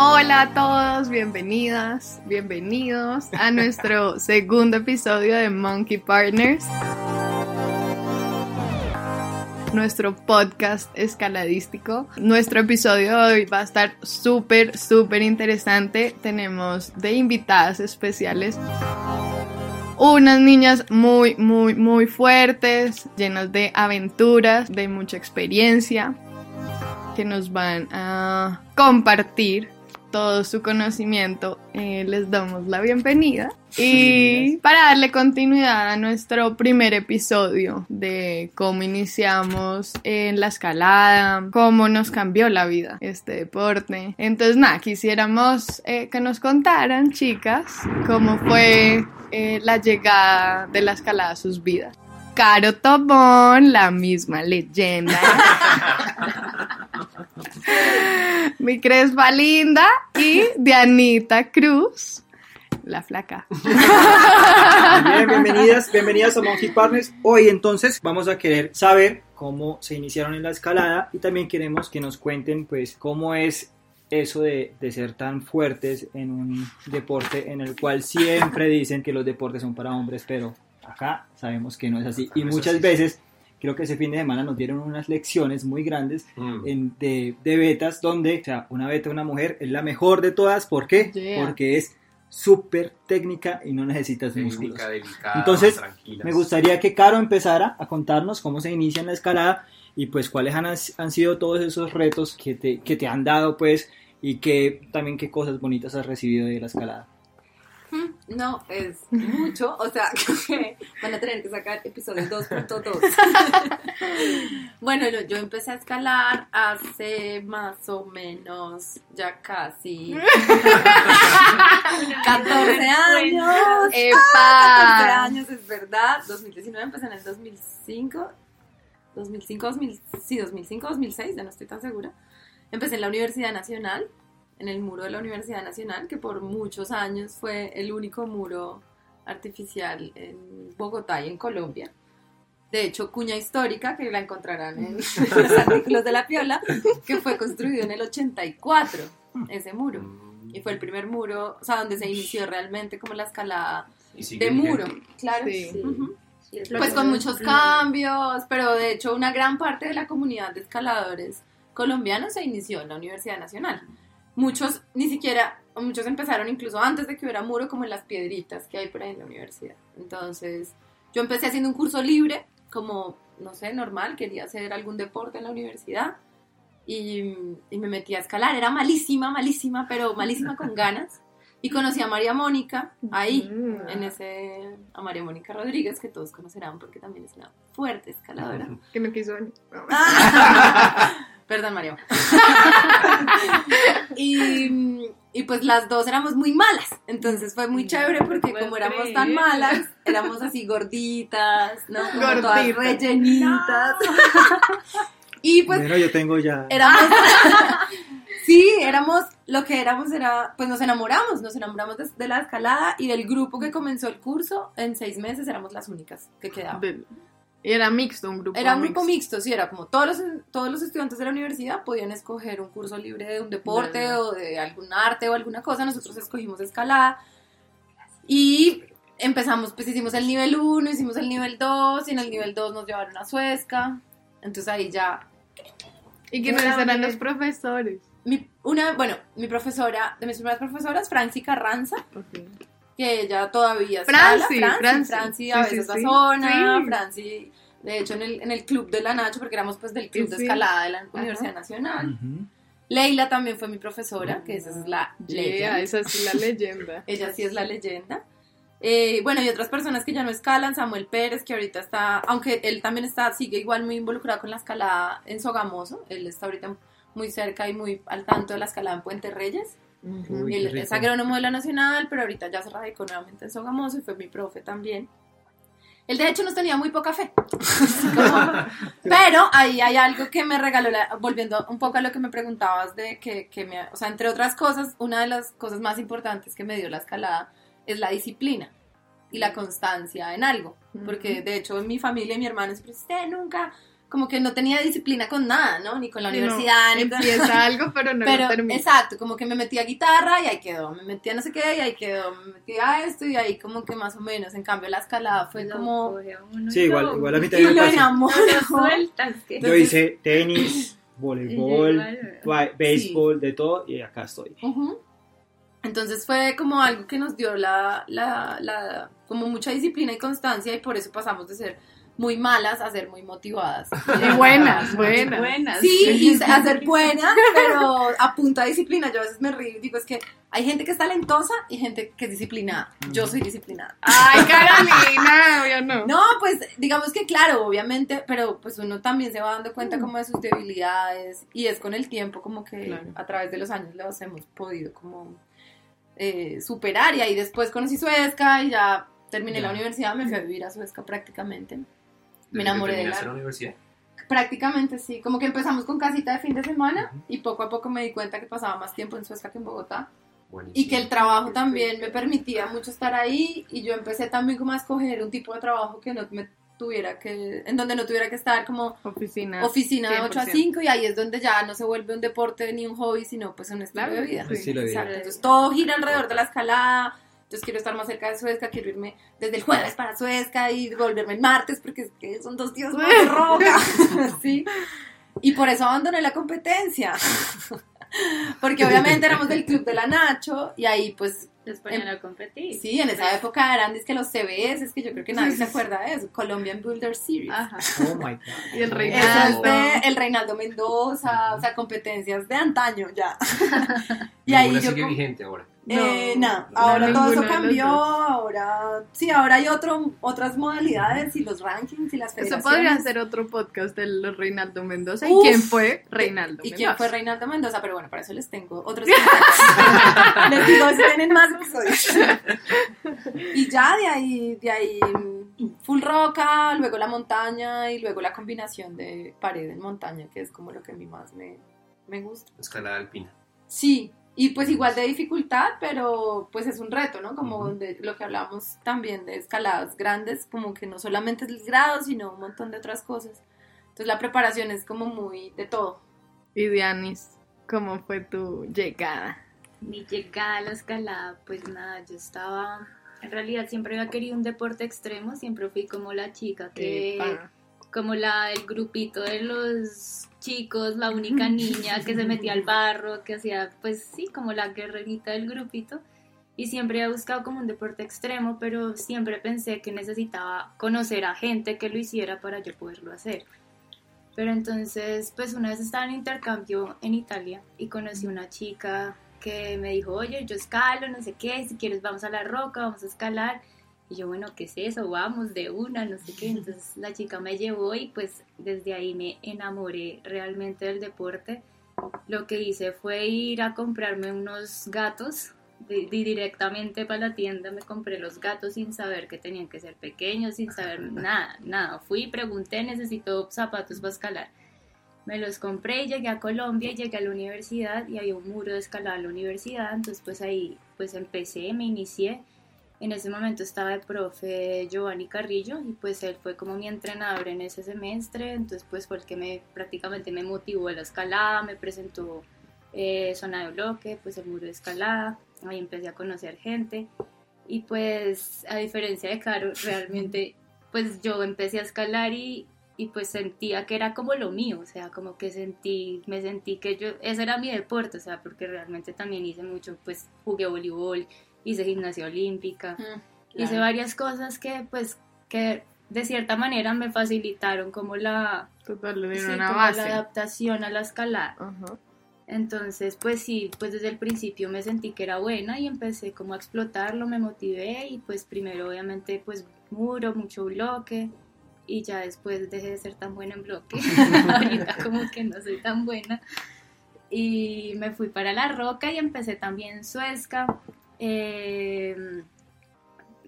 Hola a todos, bienvenidas, bienvenidos a nuestro segundo episodio de Monkey Partners. Nuestro podcast escaladístico. Nuestro episodio de hoy va a estar súper, súper interesante. Tenemos de invitadas especiales unas niñas muy, muy, muy fuertes, llenas de aventuras, de mucha experiencia, que nos van a compartir todo su conocimiento, eh, les damos la bienvenida. Y para darle continuidad a nuestro primer episodio de cómo iniciamos en la escalada, cómo nos cambió la vida este deporte. Entonces, nada, quisiéramos eh, que nos contaran, chicas, cómo fue eh, la llegada de la escalada a sus vidas. Caro Tobón, la misma leyenda. Mi Crespa Linda y Dianita Cruz, la flaca. Bien, bienvenidas, bienvenidas a Monkey Partners. Hoy entonces vamos a querer saber cómo se iniciaron en la escalada y también queremos que nos cuenten pues cómo es eso de, de, ser tan fuertes en un deporte en el cual siempre dicen que los deportes son para hombres, pero acá sabemos que no es así. Y muchas veces, creo que ese fin de semana nos dieron unas lecciones muy grandes Mm. en- de, de betas, donde, o sea, una beta una mujer es la mejor de todas. ¿Por qué? Yeah. Porque es súper técnica y no necesitas músculos. Técnica, delicada, Entonces, tranquilas. Me gustaría que Caro empezara a contarnos cómo se inicia en la escalada y pues cuáles han, han sido todos esos retos que te, que te han dado pues y que también qué cosas bonitas has recibido de la escalada. No, es mucho, o sea, que van a tener que sacar episodio 2.2. bueno, yo, yo empecé a escalar hace más o menos ya casi 14 años. 14 ¡Epa! años, es verdad. 2019 empecé en el 2005. 2005, 2000, sí, 2005, 2006, ya no estoy tan segura. Empecé en la Universidad Nacional, en el muro de la Universidad Nacional, que por muchos años fue el único muro artificial en Bogotá y en Colombia. De hecho, cuña histórica, que la encontrarán en los artículos de la Piola, que fue construido en el 84, ese muro. Mm. Y fue el primer muro, o sea, donde se inició realmente como la escalada de muro. Claro, Sí. sí. Sí, es Pues con muchos cambios, pero de hecho una gran parte de la comunidad de escaladores colombianos se inició en la Universidad Nacional. Muchos ni siquiera, muchos empezaron incluso antes de que hubiera muro, como en las piedritas que hay por ahí en la universidad. Entonces, yo empecé haciendo un curso libre, como, no sé, normal, quería hacer algún deporte en la universidad. Y, y me metí a escalar, era malísima, malísima, pero malísima con ganas. Y conocí a María Mónica ahí, Mm. en ese, a María Mónica Rodríguez, que todos conocerán porque también es una fuerte escaladora. Que no quiso venir. Perdón, Mario. y, y pues las dos éramos muy malas. Entonces fue muy chévere porque como éramos creer. tan malas, éramos así gorditas, ¿no? Como todas Gorditas. rellenitas. y pues bueno, yo tengo ya... éramos... sí, éramos... Lo que éramos era... Pues nos enamoramos, nos enamoramos de, de la escalada y del grupo que comenzó el curso. En seis meses éramos las únicas que quedaban. Era mixto, un grupo Era un grupo mixto, sí, era como todos los, todos los estudiantes de la universidad podían escoger un curso libre de un deporte Ya, ya. o de algún arte o alguna cosa. Nosotros escogimos escalada y empezamos, pues hicimos el nivel 1, hicimos el nivel 2 y en el nivel 2 nos llevaron a Suezca. Entonces ahí ya. ¿Y quiénes eran los profesores? Mi, una, bueno, mi profesora, de mis primeras profesoras, Franci Carranza, que ella todavía. Franci, Franci, Franci. Franci a Sí, veces sí, zona, Sí. Franci, de hecho en el, en el club de la Nacho, porque éramos pues del club Sí, de sí. escalada de la Universidad Nacional. Ujú. Leila también fue mi profesora, que esa es la Yeah, leyenda. esa es la leyenda. Ella sí es la leyenda. Eh, bueno, y otras personas que ya no escalan, Samuel Pérez, que ahorita está, aunque él también está, sigue igual muy involucrado con la escalada en Sogamoso, él está ahorita muy cerca y muy al tanto de la escalada en Puente Reyes. Uy, qué Él es agrónomo de la Nacional, pero ahorita ya se radicó nuevamente en Sogamoso y fue mi profe también. Él de hecho nos tenía muy poca fe. Como- pero ahí hay algo que me regaló, la- volviendo un poco a lo que me preguntabas de que, que me, o sea, entre otras cosas, una de las cosas más importantes que me dio la escalada es la disciplina y la constancia en algo. Porque de hecho en mi familia y mi hermano siempre dice, "Usted nunca como que no tenía disciplina con nada, ¿no? Ni con la no, universidad, ni con... Empieza algo, pero no Pero, lo termina. exacto, como que me metí a guitarra y ahí quedó, me metí a no sé qué y ahí quedó, me metí a esto y ahí como que más o menos, en cambio la escalada fue como... Sí, igual, igual a mí también me que- Yo hice tenis, voleibol, béisbol, de todo, y acá estoy. Entonces fue como algo que nos dio la, la, la, como mucha disciplina y constancia y por eso pasamos de ser muy malas a ser muy motivadas. Y buenas, buenas. Buenas. Sí, y a ser buena, pero a punta de disciplina. Yo a veces me río y digo, es que hay gente que es talentosa y gente que es disciplinada. Yo soy disciplinada. Ay, Carolina, obvio no. No, pues digamos que claro, obviamente, pero pues uno también se va dando cuenta como de sus debilidades y es con el tiempo como que Claro. a través de los años los hemos podido como eh, superar y ahí después conocí Suezca y ya terminé la universidad, me fui a vivir a Suezca prácticamente. Me enamoré de la... la universidad. Prácticamente sí, como que empezamos con casita de fin de semana y poco a poco me di cuenta que pasaba más tiempo en Suezca que en Bogotá Buenísimo. y que el trabajo también me permitía mucho estar ahí y yo empecé también como a escoger un tipo de trabajo que no me tuviera que, en donde no tuviera que estar como Oficina. oficina de 8 a 100%. 5 y ahí es donde ya no se vuelve un deporte ni un hobby, sino pues un estilo Claro, de vida. Estilo de vida. Exacto, entonces todo gira alrededor de la escalada. Entonces quiero estar más cerca de Suezca, quiero irme desde el jueves para Suezca y volverme el martes porque es que son dos días más de roca. ¿sí? Y por eso abandoné la competencia. porque obviamente éramos del club de la Nacho y ahí pues Los ponían a competir. sí, en esa época eran es que los CBS, es que yo creo que nadie se acuerda de eso, Colombian Builder Series. Ajá. Oh my god. Y el Reinaldo. de el Reinaldo Mendoza, o sea, competencias de antaño ya. y ahí yo sigue vigente ahora. Eh, no, ahora todo eso cambió, ahora sí, ahora hay otro, otras modalidades y los rankings y las Eso federaciones. podría ser otro podcast de los Reinaldo Mendoza. Uf. ¿Y quién fue Reinaldo ¿Y Mendoza? quién fue Reinaldo Mendoza? Pero bueno, para eso les tengo otros. Les digo, si tienen más episodios. y ya de ahí, de ahí, full roca, luego la montaña y luego la combinación de pared en montaña, que es como lo que a mí más me, me gusta. Escalada alpina. Sí, y pues igual de dificultad, pero pues es un reto, ¿no? Como de lo que hablamos también de escaladas grandes, como que no solamente es el grado, sino un montón de otras cosas. Entonces la preparación es como muy de todo. Y Dianis, ¿cómo fue tu llegada? Mi llegada a la escalada, pues nada, yo estaba, en realidad siempre había querido un deporte extremo, siempre fui como la chica que, Epa. Como la del grupito de los chicos, la única niña que se metía al barro, que hacía, pues sí, como la guerrerita del grupito. Y siempre he buscado como un deporte extremo, pero siempre pensé que necesitaba conocer a gente que lo hiciera para yo poderlo hacer. Pero entonces, pues una vez estaba en intercambio en Italia y conocí una chica que me dijo, oye, yo escalo, no sé qué, si quieres vamos a la roca, vamos a escalar. Y yo, bueno, ¿qué es eso? Vamos de una, no sé qué. Entonces la chica me llevó y pues desde ahí me enamoré realmente del deporte. Lo que hice fue ir a comprarme unos gatos. di- di- directamente para la tienda me compré los gatos sin saber que tenían que ser pequeños, sin saber nada, nada. Fui, pregunté, necesito zapatos para escalar. Me los compré y llegué a Colombia llegué a la universidad y había un muro de escalada en la universidad, entonces pues ahí pues empecé, me inicié. En ese momento estaba el profe Giovanni Carrillo y pues él fue como mi entrenador en ese semestre, entonces pues fue el que me prácticamente me motivó a la escalada, me presentó eh, zona de bloque, pues el muro de escalada, ahí empecé a conocer gente. Y pues a diferencia de Caro, realmente pues yo empecé a escalar y, y pues sentía que era como lo mío, o sea, como que sentí, me sentí que yo, ese era mi deporte, o sea, porque realmente también hice mucho, pues jugué voleibol, hice gimnasia olímpica, hice Claro. varias cosas que pues que de cierta manera me facilitaron como la, Total, le sí, dieron una como base. la adaptación a la escalada. Entonces, pues sí, pues desde el principio me sentí que era buena y empecé como a explotarlo, me motivé y pues primero obviamente pues muro, mucho bloque y ya después dejé de ser tan buena en bloque. Ahorita como que no soy tan buena. Y me fui para la roca y empecé también Suezca. Eh,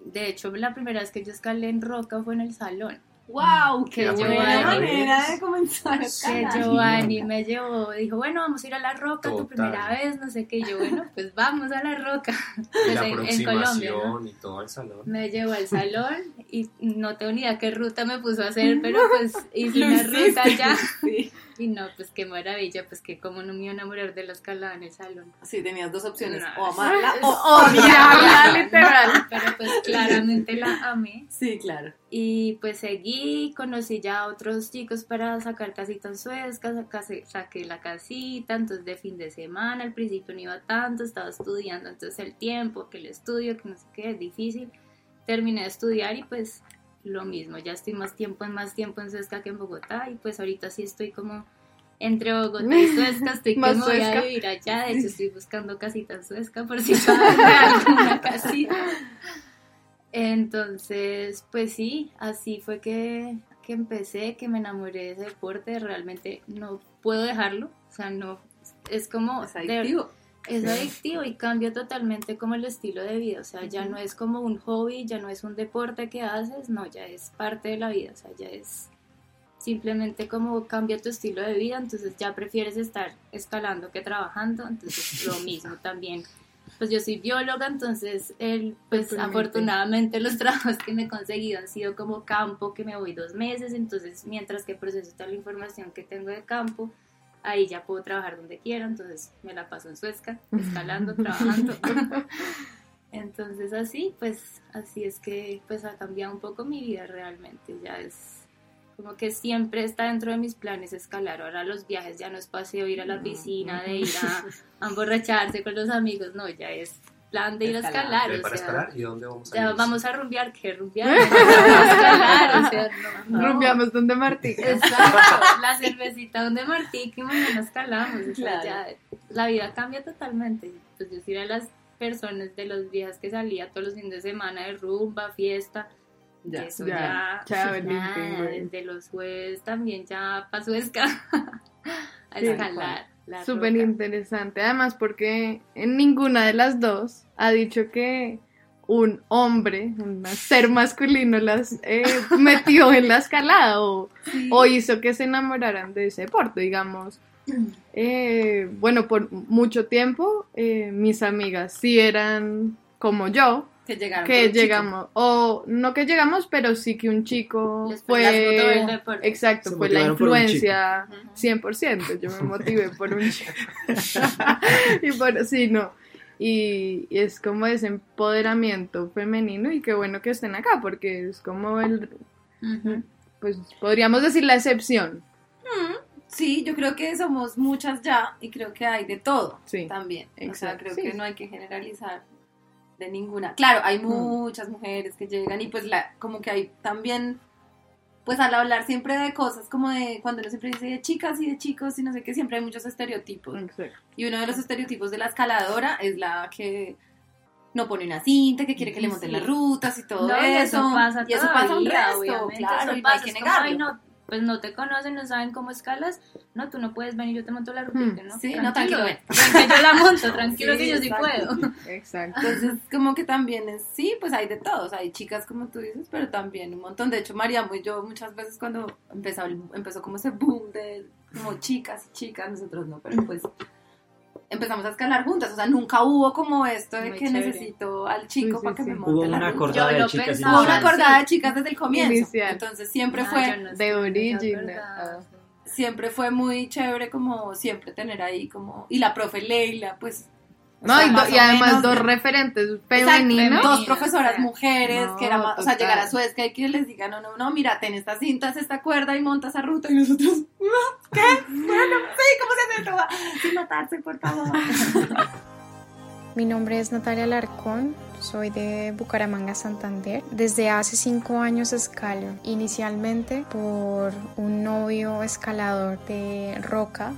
de hecho, la primera vez que yo escalé en roca fue en el salón. ¡Wow! Que ¡Qué buena era- manera de comenzar Que! Giovanni me llevó, dijo, bueno, vamos a ir a la roca tu primera vez, no sé qué, y yo, bueno, pues vamos a la roca. Pues la en, en Colombia, ¿no? aproximación y todo el salón. Me llevó al salón y no tengo ni idea qué ruta me puso a hacer, pero pues hice una ruta ya. Sí. Y no, pues qué maravilla, pues que como no me iba a enamorar de la escalada en el salón. Sí, tenías dos opciones, No, o amarla o Odiarla, literal. Pero pues claramente la amé. Sí, claro. Y pues seguí, conocí ya a otros chicos para sacar casitas suezcas, saqué la casita, entonces de fin de semana, al principio no iba tanto, estaba estudiando, entonces el tiempo, que el estudio, que no sé qué, es difícil. Terminé de estudiar y pues lo mismo, ya estoy más tiempo en más tiempo en Suezca que en Bogotá y pues ahorita sí estoy como entre Bogotá y Suezca, estoy que voy a vivir allá, de hecho estoy buscando casita en Suezca por si alguna casita. Entonces, pues sí, así fue que, que empecé, que me enamoré de ese deporte, realmente no puedo dejarlo, o sea, no, es como... Es de- adictivo. Es adictivo y cambia totalmente como el estilo de vida, o sea, ya no es como un hobby, ya no es un deporte que haces, no, ya es parte de la vida, o sea, ya es simplemente como cambia tu estilo de vida, entonces ya prefieres estar escalando que trabajando, entonces lo mismo también. Pues yo soy bióloga, entonces el, pues afortunadamente los trabajos que me he conseguido han sido como campo, que me voy dos meses, entonces mientras que proceso toda la información que tengo de campo, ahí ya puedo trabajar donde quiera, entonces me la paso en Suezca, escalando, trabajando. Entonces así, pues así es que pues ha cambiado un poco mi vida realmente, ya es como que siempre está dentro de mis planes escalar, ahora los viajes ya no es paseo ir a la piscina, de ir a, a emborracharse con los amigos, no, ya es plan de ir a Escalar. escalar, ¿Eh, o ¿Para sea, escalar? ¿Y dónde vamos a ya ir? vamos a rumbear, ¿qué rumbear? Vamos a escalar, o sea, no, no. Rumbeamos donde Martí. Exacto, la cervecita donde Martí que mañana escalamos, o sea, Claro. ya la vida cambia totalmente. Pues yo sí era las personas de los días que salía todos los fines de semana de rumba, fiesta, Ya. eso ya, ya, nada, güey. desde los jueves también ya pasó esca a escalar. Súper interesante. Además, porque en ninguna de las dos ha dicho que un hombre, un ser masculino, las eh, metió en la escalada o, o hizo que se enamoraran de ese deporte, digamos. Eh, bueno, por mucho tiempo eh, mis amigas sí eran como yo, Que llegaron. que con un chico. llegamos, o no que llegamos, pero sí que un chico Les fue- exacto, Se fue la influencia 100%, yo me motivé por un chico. y por, sí, no. Y, y es como ese empoderamiento femenino y qué bueno que estén acá porque es como el, pues podríamos decir la excepción. Sí, yo creo que somos muchas ya y creo que hay de todo Sí. también. O sea, creo sí. que no hay que generalizar de ninguna. Claro, hay Mm. muchas mujeres que llegan y pues la, como que hay también, pues al hablar siempre de cosas como de cuando uno siempre dice de chicas y de chicos y no sé qué, siempre hay muchos estereotipos. Exacto. Y uno de los estereotipos de la escaladora es la que no pone una cinta, que quiere que le monten Sí. las rutas y todo No, y eso. pasa y eso pasa un resto, claro, eso y no hay que es como, ay, negarlo. no, pues no te conocen, no saben cómo escalas, no, tú no puedes venir, yo te monto la rutita, Hmm. ¿no? Sí, no, tranquilo, ven. ven, que yo la monto, tranquilo Sí, que yo sí exacto. puedo. Exacto. Entonces, como que también es, sí, pues hay de todos, hay chicas como tú dices, pero también un montón. De hecho, Mariamo y yo muchas veces cuando empezó, empezó como ese boom de como chicas chicas, nosotros no, pero pues empezamos a escalar juntas, o sea, nunca hubo como esto de Muy que chévere. necesito al chico Sí, sí, para que sí. me Hubo monte la una acordada Yo de lo chicas pensaba. Hubo inicial. una acordada sí. de chicas desde el comienzo, Inicial. entonces siempre No, fue no de acordada, ah. siempre fue muy chévere como siempre tener ahí como y la profe Leila, pues No, sea, y, do- además dos de- referentes femeninas. dos profesoras mujeres, No, que era más, o sea, llegar a Suezca y que les digan, no, no, no, mira, ten esta cinta, haz esta cuerda y monta esa ruta y nosotros, "Ah, ¿qué? Bueno, sí, ¿cómo se hace esto? Sin matarse, por favor. Mi nombre es Natalia Larcón, soy de Bucaramanga, Santander. Desde hace cinco años escalo, inicialmente por un novio escalador de roca.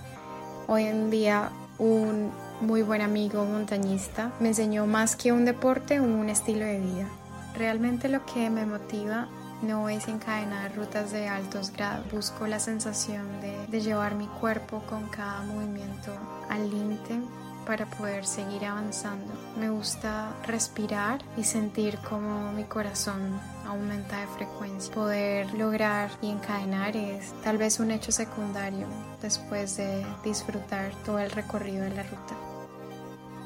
Hoy en día un muy buen amigo montañista me enseñó más que un deporte, un estilo de vida. Realmente lo que me motiva no es encadenar rutas de altos grados, busco la sensación de, llevar mi cuerpo con cada movimiento al límite para poder seguir avanzando. Me gusta respirar y sentir como mi corazón aumenta de frecuencia. Poder lograr y encadenar es tal vez un hecho secundario después de disfrutar todo el recorrido de la ruta.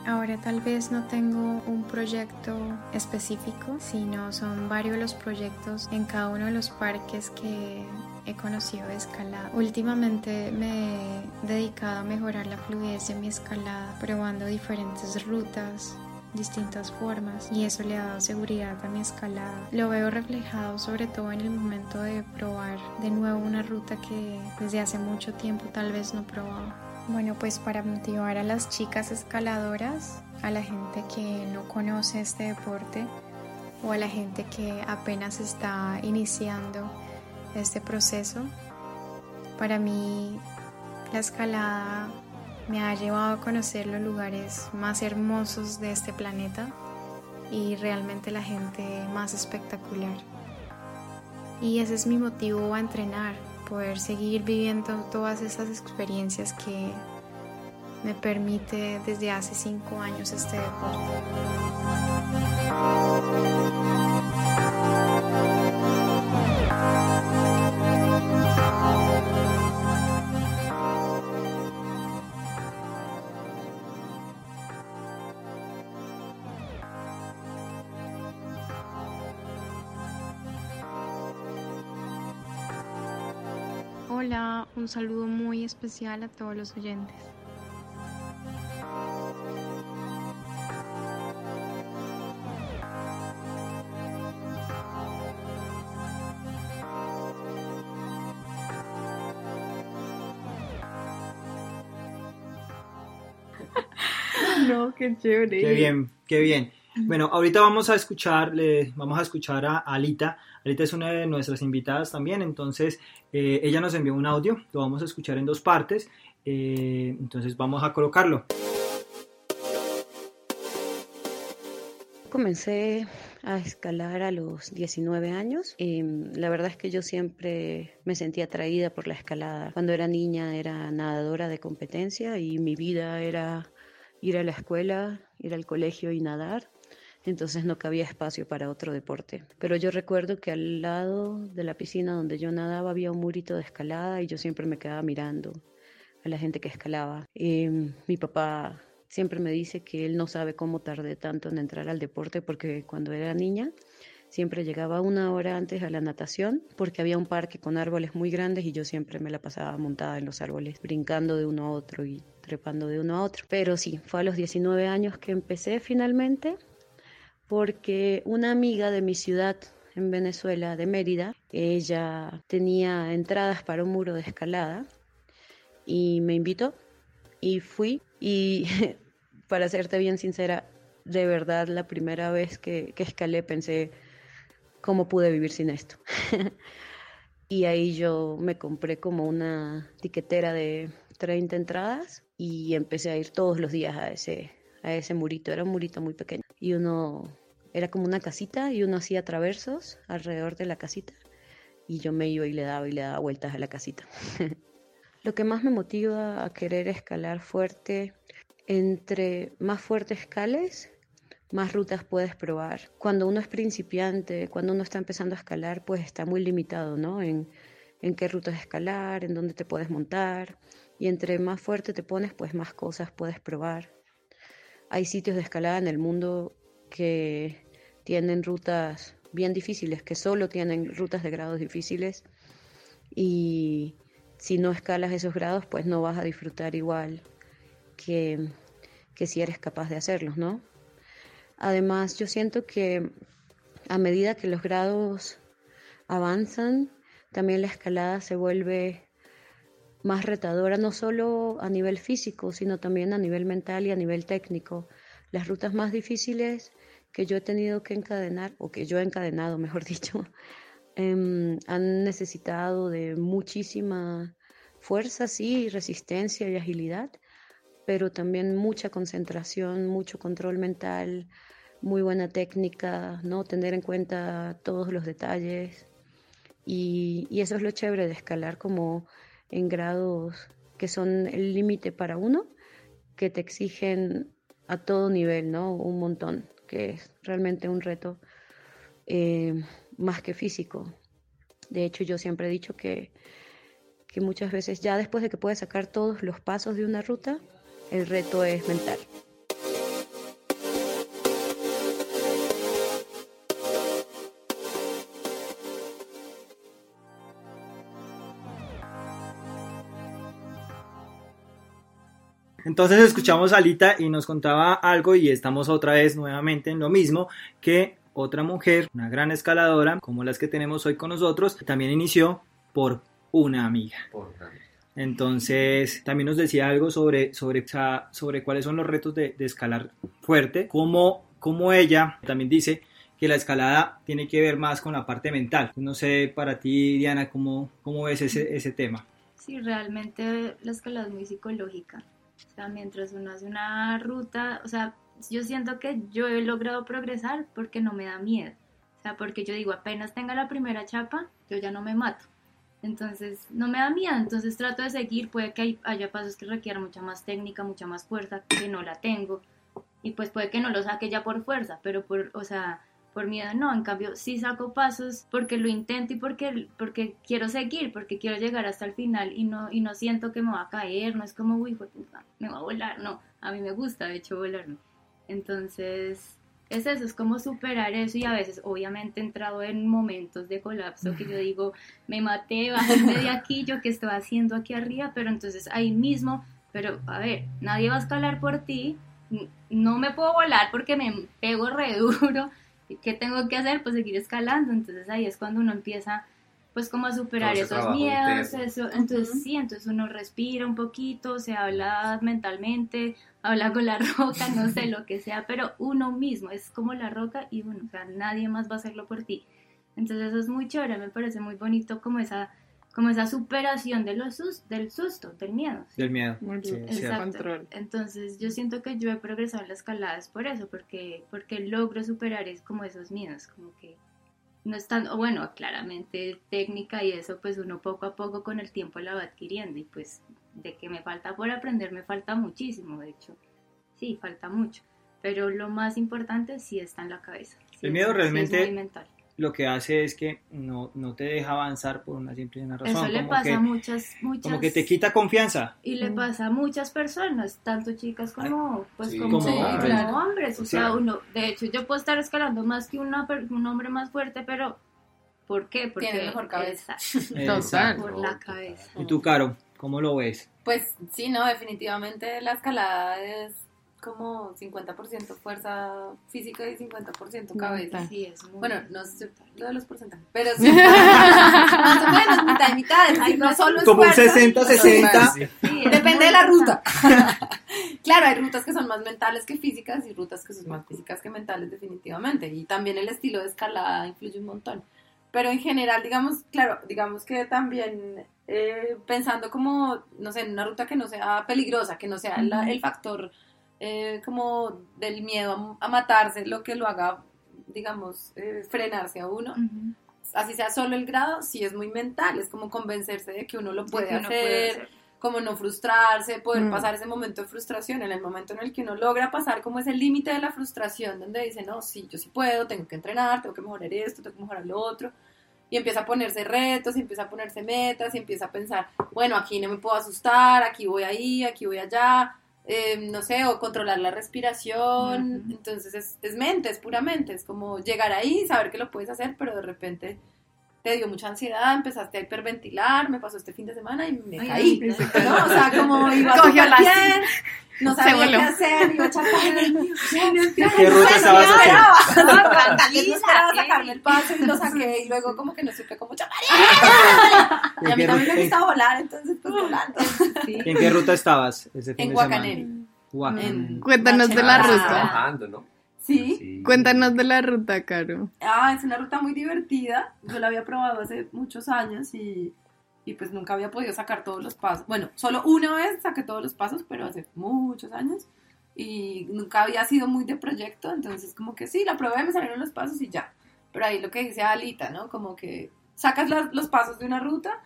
Ahora tal vez no tengo un proyecto específico, sino son varios los proyectos en cada uno de los parques que he conocido de escalada. Últimamente me he dedicado a mejorar la fluidez de mi escalada, probando diferentes rutas, distintas formas y eso le ha dado seguridad a mi escalada. Lo veo reflejado sobre todo en el momento de probar de nuevo una ruta que desde hace mucho tiempo tal vez no probaba. Bueno, pues para motivar a las chicas escaladoras, a la gente que no conoce este deporte o a la gente que apenas está iniciando este proceso. Para mí la escalada me ha llevado a conocer los lugares más hermosos de este planeta y realmente la gente más espectacular. Y ese es mi motivo a entrenar, poder seguir viviendo todas esas experiencias que me permite desde hace cinco años este deporte. Un saludo muy especial a todos los oyentes. No, qué chévere. Qué bien, qué bien. Bueno, ahorita vamos a escuchar, vamos a escuchar a Alita. Alita es una de nuestras invitadas también, entonces eh, ella nos envió un audio, lo vamos a escuchar en dos partes, eh, entonces vamos a colocarlo. Comencé a escalar a los 19 años. y la verdad es que yo siempre me sentía atraída por la escalada. Cuando era niña era nadadora de competencia y mi vida era ir a la escuela, ir al colegio y nadar. Entonces no cabía espacio para otro deporte. Pero yo recuerdo que al lado de la piscina donde yo nadaba había un murito de escalada y yo siempre me quedaba mirando a la gente que escalaba. Y mi papá siempre me dice que él no sabe cómo tardé tanto en entrar al deporte porque cuando era niña siempre llegaba una hora antes a la natación porque había un parque con árboles muy grandes y yo siempre me la pasaba montada en los árboles, brincando de uno a otro y trepando de uno a otro. Pero sí, fue a los 19 años que empecé finalmente porque una amiga de mi ciudad en Venezuela, de Mérida, ella tenía entradas para un muro de escalada y me invitó y fui y para serte bien sincera, de verdad la primera vez que, que escalé pensé, ¿cómo pude vivir sin esto? y ahí yo me compré como una tiquetera de 30 entradas y empecé a ir todos los días a ese, a ese murito, era un murito muy pequeño y uno era como una casita y uno hacía traversos alrededor de la casita y yo me iba y le daba y le daba vueltas a la casita. Lo que más me motiva a querer escalar fuerte, entre más fuerte escales, más rutas puedes probar. Cuando uno es principiante, cuando uno está empezando a escalar, pues está muy limitado, ¿no? En, en qué rutas escalar, en dónde te puedes montar. Y entre más fuerte te pones, pues más cosas puedes probar. Hay sitios de escalada en el mundo que tienen rutas bien difíciles, que solo tienen rutas de grados difíciles y si no escalas esos grados, pues no vas a disfrutar igual que, que si eres capaz de hacerlos, ¿no? Además, yo siento que a medida que los grados avanzan, también la escalada se vuelve más retadora, no solo a nivel físico, sino también a nivel mental y a nivel técnico. Las rutas más difíciles que yo he tenido que encadenar, o que yo he encadenado, mejor dicho, eh, han necesitado de muchísima fuerza, sí, resistencia y agilidad, pero también mucha concentración, mucho control mental, muy buena técnica, ¿no? Tener en cuenta todos los detalles. Y, y eso es lo chévere de escalar como en grados que son el límite para uno, que te exigen a todo nivel, ¿no? Un montón, que es realmente un reto eh, más que físico. De hecho, yo siempre he dicho que, que muchas veces ya después de que puedes sacar todos los pasos de una ruta, el reto es mental. Entonces escuchamos a Alita y nos contaba algo y estamos otra vez nuevamente en lo mismo que otra mujer, una gran escaladora como las que tenemos hoy con nosotros, también inició por una amiga. Entonces, también nos decía algo sobre, sobre, sobre cuáles son los retos de, escalar fuerte, como, como ella también dice que la escalada tiene que ver más con la parte mental. No sé para ti, Diana, cómo, cómo ves ese, ese tema. Sí, realmente la escalada es muy psicológica. O sea, mientras uno hace una ruta, o sea, yo siento que yo he logrado progresar porque no me da miedo. O sea, porque yo digo, apenas tenga la primera chapa, yo ya no me mato. Entonces, no me da miedo, entonces trato de seguir, puede que haya pasos que requieran mucha más técnica, mucha más fuerza, que no la tengo, y pues puede que no lo saque ya por fuerza, pero por, o sea, por miedo no, en cambio sí saco pasos porque lo intento y porque, porque quiero seguir, porque quiero llegar hasta el final y no, y no siento que me va a caer, no es como, uy, me va a volar, no, a mí me gusta de hecho volarme. Entonces, es eso, es como superar eso y a veces obviamente he entrado en momentos de colapso que yo digo, me maté, bájame de aquí, yo qué estoy haciendo aquí arriba, pero entonces ahí mismo, pero a ver, nadie va a escalar por ti, no me puedo volar porque me pego re duro, ¿qué tengo que hacer? Pues seguir escalando. Entonces ahí es cuando uno empieza pues como a superar esos miedos, eso, entonces sí, entonces uno respira un poquito, se habla mentalmente, habla con la roca, no sé lo que sea, pero uno mismo es como la roca y bueno, o sea, nadie más va a hacerlo por ti. Entonces eso es muy chévere, me parece muy bonito como esa como esa superación de los del susto, del miedo. Del miedo. Exacto. Entonces yo siento que yo he progresado en la escalada es por eso, porque, porque logro superar es como esos miedos, como que no es tan, bueno, claramente técnica y eso pues uno poco a poco con el tiempo la va adquiriendo y pues de que me falta por aprender me falta muchísimo, de hecho, sí, falta mucho, pero lo más importante sí está en la cabeza. el miedo realmente... es muy mental lo que hace es que no, no te deja avanzar por una simple y razón. Eso le pasa a muchas, muchas... Como que te quita confianza. Y le pasa a muchas personas, tanto chicas como, pues, como, hombres. O, sea, uno, de hecho, yo puedo estar escalando más que una, un hombre más fuerte, pero ¿por qué? Porque tiene mejor cabeza. Exacto. Por la cabeza. ¿Y tú, Caro, cómo lo ves? Pues sí, no, definitivamente la escalada es como 50% fuerza física y 50% cabeza. Sí, es bueno, no sé lo de los porcentajes, pero sí, más o menos, mitad y mitad, es decir, no solo Como un 60-60. Depende de la ruta. claro, hay rutas que son más mentales que físicas y rutas que son más físicas que mentales definitivamente. Y también el estilo de escalada influye un montón. Pero en general, digamos, claro, digamos que también eh, pensando como, no sé, en una ruta que no sea peligrosa, que no sea el factor eh, como del miedo a, matarse, lo que lo haga, digamos, eh, frenarse a uno. Así sea solo el grado, sí es muy mental, es como convencerse de que uno lo puede, hacer, como no frustrarse, poder mm. pasar ese momento de frustración, en el momento en el que uno logra pasar como ese límite de la frustración, donde dice, no, sí, yo sí puedo, tengo que entrenar, tengo que mejorar esto, tengo que mejorar lo otro, y empieza a ponerse retos, y empieza a ponerse metas, y empieza a pensar, bueno, aquí no me puedo asustar, aquí voy ahí, aquí voy allá, Em, no sé, o controlar la respiración. Entonces es, es, mente, es puramente, es como llegar ahí, saber que lo puedes hacer, pero de repente te dio mucha ansiedad, empezaste a hiperventilar, me pasó este fin de semana y me caí. ¿no? O sea, como iba a Cogió la bien, no sabía qué hacer, iba a ¿Qué ruta estabas haciendo? No, esperaba sacarme el paso y lo saqué y luego como que no supe cómo chapar. Y a mí también me gusta volar, entonces pues volando. ¿En qué ruta estabas ese fin en de Guacaneri. semana? Cuéntanos de la ruta. Trabajando, ¿no? ¿Sí? Cuéntanos de la ruta, Caro. Ah, es una ruta muy divertida. Yo la había probado hace muchos años y, y pues nunca había podido sacar todos los pasos. Bueno, solo una vez saqué todos los pasos, pero hace muchos años. Y nunca había sido muy de proyecto, entonces como que sí, la probé, me salieron los pasos y ya. Pero ahí lo que dice Alita, ¿no? Como que sacas los pasos de una ruta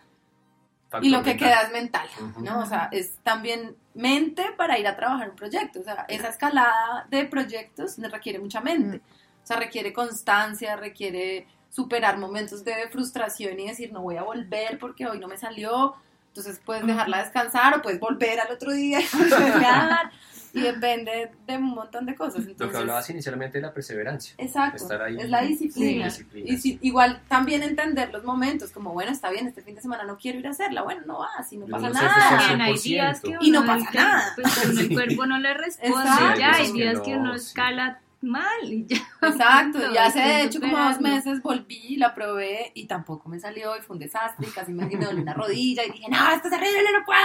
y lo que queda es mental, ¿no? O sea, es también mente para ir a trabajar un proyecto. O sea, esa escalada de proyectos requiere mucha mente. O sea, requiere constancia, requiere superar momentos de frustración y decir no voy a volver porque hoy no me salió. Entonces puedes dejarla descansar o puedes volver al otro día y y depende de un montón de cosas. Lo que hablabas inicialmente de la perseverancia. Exacto, estar ahí. es la disciplina. Sí, disciplina, y si- sí. igual también entender los momentos, como bueno, está bien, este fin de semana no quiero ir a hacerla, bueno, no vas y no pasa no nada. hay 100%. días que Y no pasa que, nada. Pues uno el cuerpo no le responde, Exacto. ya Hay días que que no, uno sí. escala mal y ya. Exacto, Todo y hace de hecho como dos meses volví, la probé y tampoco me salió y fue un desastre y casi me, me dolió una rodilla y dije, no, esto es horrible, no puedo.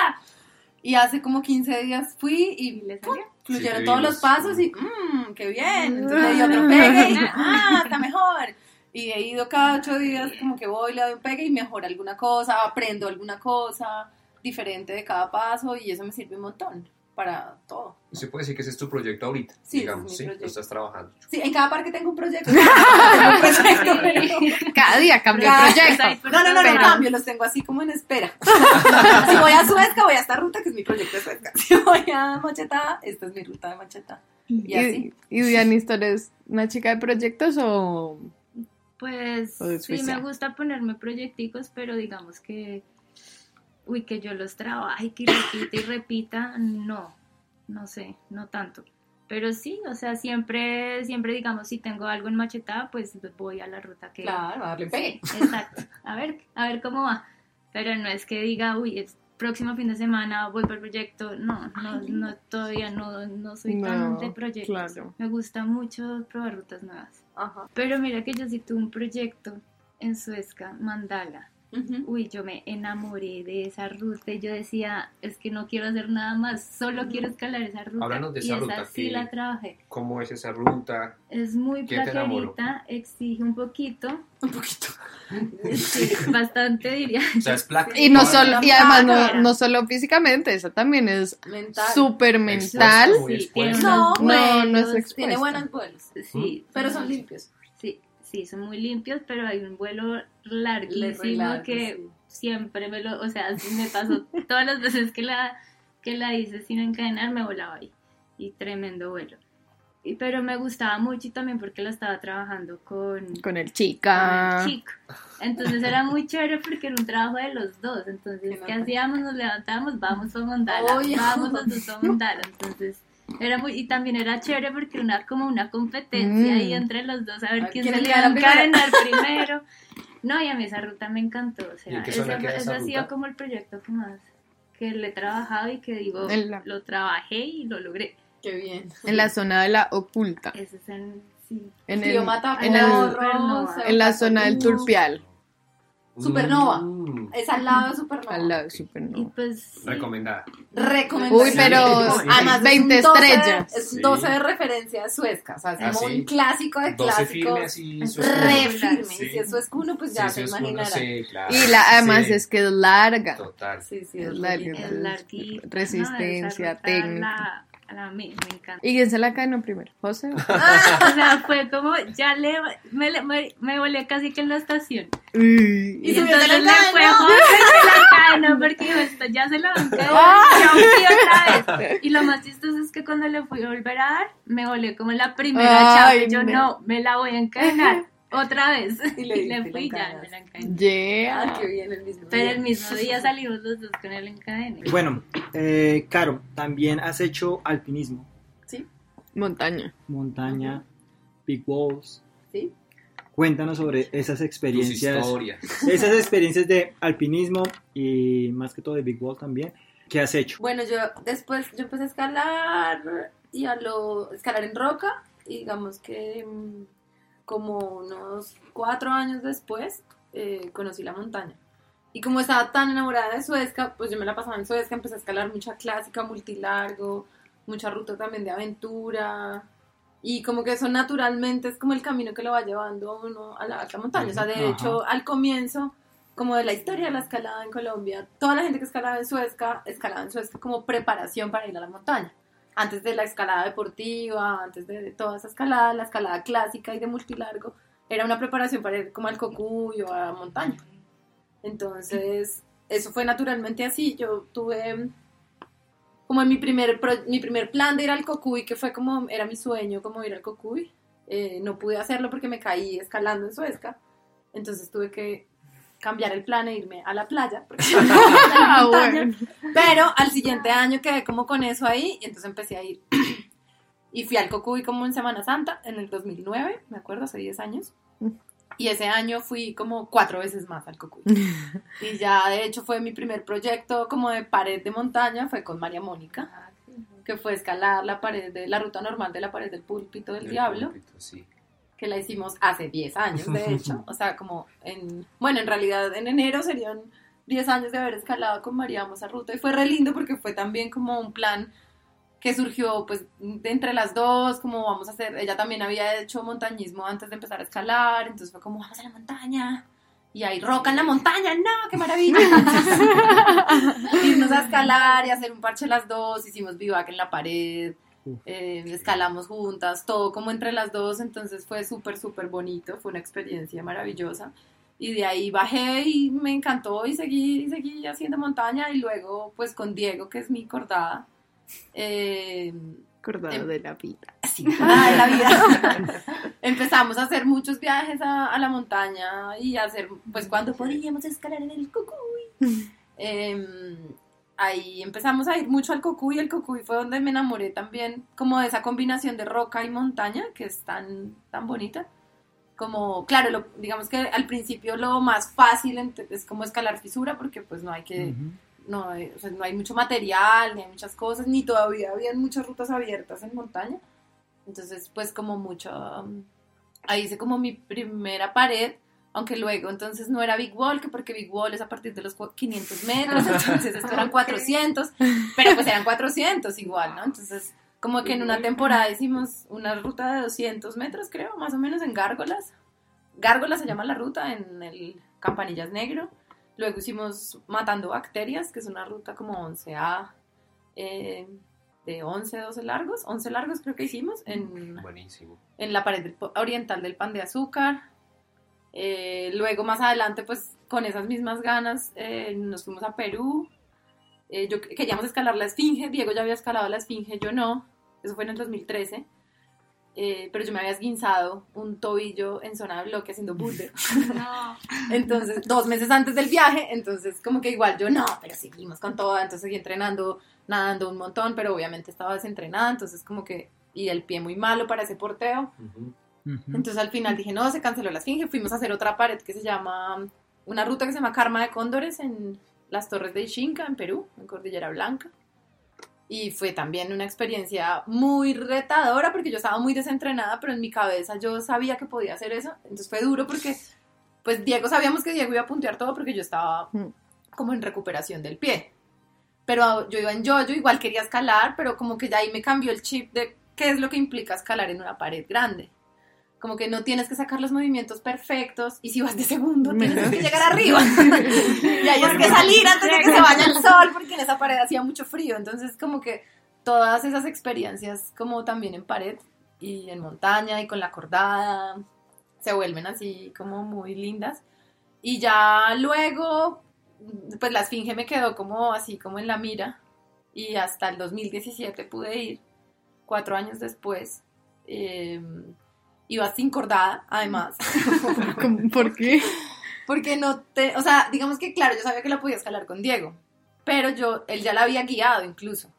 Y hace como 15 días fui Y le salió. fluyeron Sí, todos los pasos y mmm, qué bien. Entonces le di otro pegue y ah, está mejor. Y he ido cada ocho días como que voy, le doy un pegue y mejoro alguna cosa, aprendo alguna cosa diferente de cada paso y eso me sirve un montón para todo. Se puede decir que ese es tu proyecto ahorita, Sí, digamos, es sí, lo estás trabajando. Sí, en cada parque tengo un proyecto. Tengo un proyecto, pero- Cada día cambia Cada- el proyecto. No, no, no, no cambio, los tengo así como en espera. si voy a Suezca, voy a esta ruta que es mi proyecto de Suezca. Si voy a Macheta, esta es mi ruta de Macheta. Y así. ¿Y, y eres una chica de proyectos o...? Pues O sí, me gusta ponerme proyecticos, pero digamos que, uy, que yo los trabaje, que repita y repita, no, no sé, no tanto. Pero sí, o sea, siempre, siempre digamos, si tengo algo en Macheta, pues voy a la ruta que... Claro, a darle pegue. Exacto, a ver, a ver cómo va. Pero no es que diga, uy, es próximo fin de semana voy para el proyecto. No, no, no todavía no, no soy tan No, de proyectos. claro. Me gusta mucho probar rutas nuevas. Ajá. Pero mira que yo sí tuve un proyecto en Suezca, Mandala. Uy, yo me enamoré de esa ruta y yo decía, es que no quiero hacer nada más, solo quiero escalar esa ruta. Háblanos de y esa esa ruta, sí la trabajé. ¿Cómo es esa ruta? Es muy plaquerita, exige un poquito, Un poquito. sí, bastante diría. O sea, es placa. Y no solo, y además no, no solo físicamente, eso también es súper mental. Sí, tiene. No, No, no es expuesta. Tiene buenos vuelos. Sí, Pero son limpios. Sí, son muy limpios, pero hay un vuelo Le larguísimo relaja, que sí. siempre me lo, o sea, me pasó todas las veces que la, que la hice sin encadenar, me volaba ahí. Y tremendo vuelo. Y, pero me gustaba mucho y también porque la estaba trabajando con, con Con el el chica. chico. Entonces era muy chévere porque era un trabajo de los dos. Entonces, Qué ¿qué nota. hacíamos? Nos levantábamos, vamos a Mondala, Oye. vamos los dos a Mondala. Entonces, era muy, y también era chévere porque era como una competencia Mm. ahí entre los dos, a ver A quién quién se le iba a encadenar primero. No, y a mí esa ruta me encantó. O ¿Y en sea, esa ha sido como el proyecto que más que le he trabajado y que digo, la- lo trabajé y lo logré. Qué bien. En la zona de la oculta. Ese es en, sí. En, el, en, el- en la zona del Turpial. Supernova. Mm, Es al lado de Supernova. Al lado de Y Supernova. pues sí, recomendada. Recomendación. Uy, pero Sí. Además, es 20 un 12 de- estrellas. Es un Sí. 12 de referencia a Suezca. O sea, es Ah, como sí. un clásico de 12 clásicos. Es eso es Re firme. Si es Suezca uno, pues ya Sí, se eso es uno, imaginará. sí, claro. Y la, además Sí, es que es larga. Total. Sí, sí, Es es larga. es. Resistencia, no, técnica. La, la, me, me encanta. ¿Y quién se la cae no primero? ¿José? O sea, fue como, ya le, me, me, me volé casi que en la estación. y entonces le fue cadena. José se la cadena porque dijo, esto ya se la van a volví otra vez. Y lo más chistoso es que cuando le fui a volver a dar, me volé como la primera chapa. y Yo no. no, me la voy a encadenar otra vez. Y Y le fui ya, me la encadené. Yeah. Ah, qué bien, el mismo. Pero día. el mismo día salimos los dos con el encadene. Bueno, eh, Caro, también has hecho alpinismo, Sí, Montaña. montaña, big walls. sí. Cuéntanos sobre esas Tus experiencias, historias. esas experiencias de alpinismo y más que todo de big wall también. ¿Qué has hecho? Bueno, yo después yo empecé a escalar y a lo escalar en roca y digamos que mm, como unos cuatro años después eh, conocí la montaña. Y como estaba tan enamorada de Suezca, pues yo me la pasaba en Suezca, empecé a escalar mucha clásica, multilargo, mucha ruta también de aventura. Y como que eso naturalmente es como el camino que lo va llevando a uno a la alta montaña. O sea, de Ajá. hecho, al comienzo, como de la historia de la escalada en Colombia, toda la gente que escalaba en Suezca, escalaba en Suezca como preparación para ir a la montaña. Antes de la escalada deportiva, antes de, toda esa escalada, la escalada clásica y de multilargo, era una preparación para ir como al Cocuy o a montaña. Entonces, eso fue naturalmente así. Yo tuve como en mi primer, mi primer plan de ir al Cocuy, que fue como, era mi sueño como ir al Cocuy. Eh, no pude hacerlo porque me caí escalando en Suezca. entonces tuve que cambiar el plan e irme a la playa. porque- Ah, bueno. Pero al siguiente año quedé como con eso ahí y entonces empecé a ir. Y fui al Cocuy como en Semana Santa en el 2009, me acuerdo, hace 10 años. Y ese año fui como cuatro veces más al Cocuy. Y ya de hecho fue mi primer proyecto como de pared de montaña, fue con María Mónica, Ah, que fue escalar la pared de la ruta normal de la pared del púlpito del El diablo púlpito, Sí. Que la hicimos hace 10 años, de hecho. O sea, como en. Bueno, en realidad en enero serían 10 años de haber escalado con María esa ruta. Y fue re lindo porque fue también como un plan que surgió, pues, de entre las dos, como vamos a hacer. Ella también había hecho montañismo antes de empezar a escalar, entonces fue como, vamos a la montaña. Y hay roca en la montaña, no, qué maravilla. Irnos a escalar y hacer un parche las dos, hicimos vivac en la pared, eh, escalamos juntas, todo como entre las dos, entonces fue súper, súper bonito, fue una experiencia maravillosa. Y de ahí bajé y me encantó y seguí, y seguí haciendo montaña y luego pues con Diego, que es mi cordada. eh, Acordado de la vida. Sí, de la vida. Empezamos a hacer muchos viajes a, a la montaña y a hacer, pues cuando podíamos escalar en el Cocuy. Em, ahí empezamos a ir mucho al Cocuy. El Cocuy fue donde me enamoré también, como de esa combinación de roca y montaña, que es tan, tan bonita. Como, claro, lo- digamos que al principio lo más fácil es como escalar fisura, porque pues no hay que no hay, o sea, no hay mucho material, ni hay muchas cosas, ni todavía habían muchas rutas abiertas en montaña. Entonces, pues como mucho, um, ahí hice como mi primera pared, aunque luego entonces no era Big Wall, que porque Big Wall es a partir de los cua- 500 metros, entonces esto eran 400, pero pues eran 400 igual, ¿no? Entonces, como que en una temporada hicimos una ruta de 200 metros, creo, más o menos en Gárgolas. Gárgolas se llama la ruta en el Campanillas Negro. Luego hicimos Matando Bacterias, que es una ruta como 11A, eh, de 11, 12 largos. 11 largos creo que hicimos en, Buenísimo. en la pared oriental del pan de azúcar. Eh, luego más adelante, pues con esas mismas ganas, eh, nos fuimos a Perú. Eh, yo queríamos escalar la esfinge, Diego ya había escalado la esfinge, yo no. Eso fue en el 2013. Eh, pero yo me había esguinzado un tobillo en zona de bloque haciendo boulder. No. Entonces, dos meses antes del viaje, entonces como que igual yo no, pero seguimos con todo, entonces seguí entrenando, nadando un montón, pero obviamente estaba desentrenada, entonces como que, y el pie muy malo para ese porteo. Ujú. Entonces al final dije, no, se canceló la esfinge, fuimos a hacer otra pared que se llama, una ruta que se llama Karma de Cóndores en las torres de Ixinca, en Perú, en Cordillera Blanca. Y fue también una experiencia muy retadora porque yo estaba muy desentrenada, pero en mi cabeza yo sabía que podía hacer eso. Entonces fue duro porque, pues Diego, sabíamos que Diego iba a puntear todo porque yo estaba Mm. como en recuperación del pie. Pero yo iba en yo-yo, igual quería escalar, pero como que ya ahí me cambió el chip de qué es lo que implica escalar en una pared grande. Como que no tienes que sacar los movimientos perfectos y si vas de segundo tienes que llegar arriba. y es que salir antes de que se vaya el sol porque en esa pared hacía mucho frío. Entonces como que todas esas experiencias como también en pared y en montaña y con la cordada se vuelven así como muy lindas. Y ya luego, pues la esfinge me quedó como así como en la mira y hasta el 2017 pude ir, cuatro años después. eh, iba sin cordada, además. ¿Cómo- ¿Por qué? Porque no te, o sea, digamos que claro, yo sabía que la podía escalar con Diego, pero yo, él ya la había guiado incluso.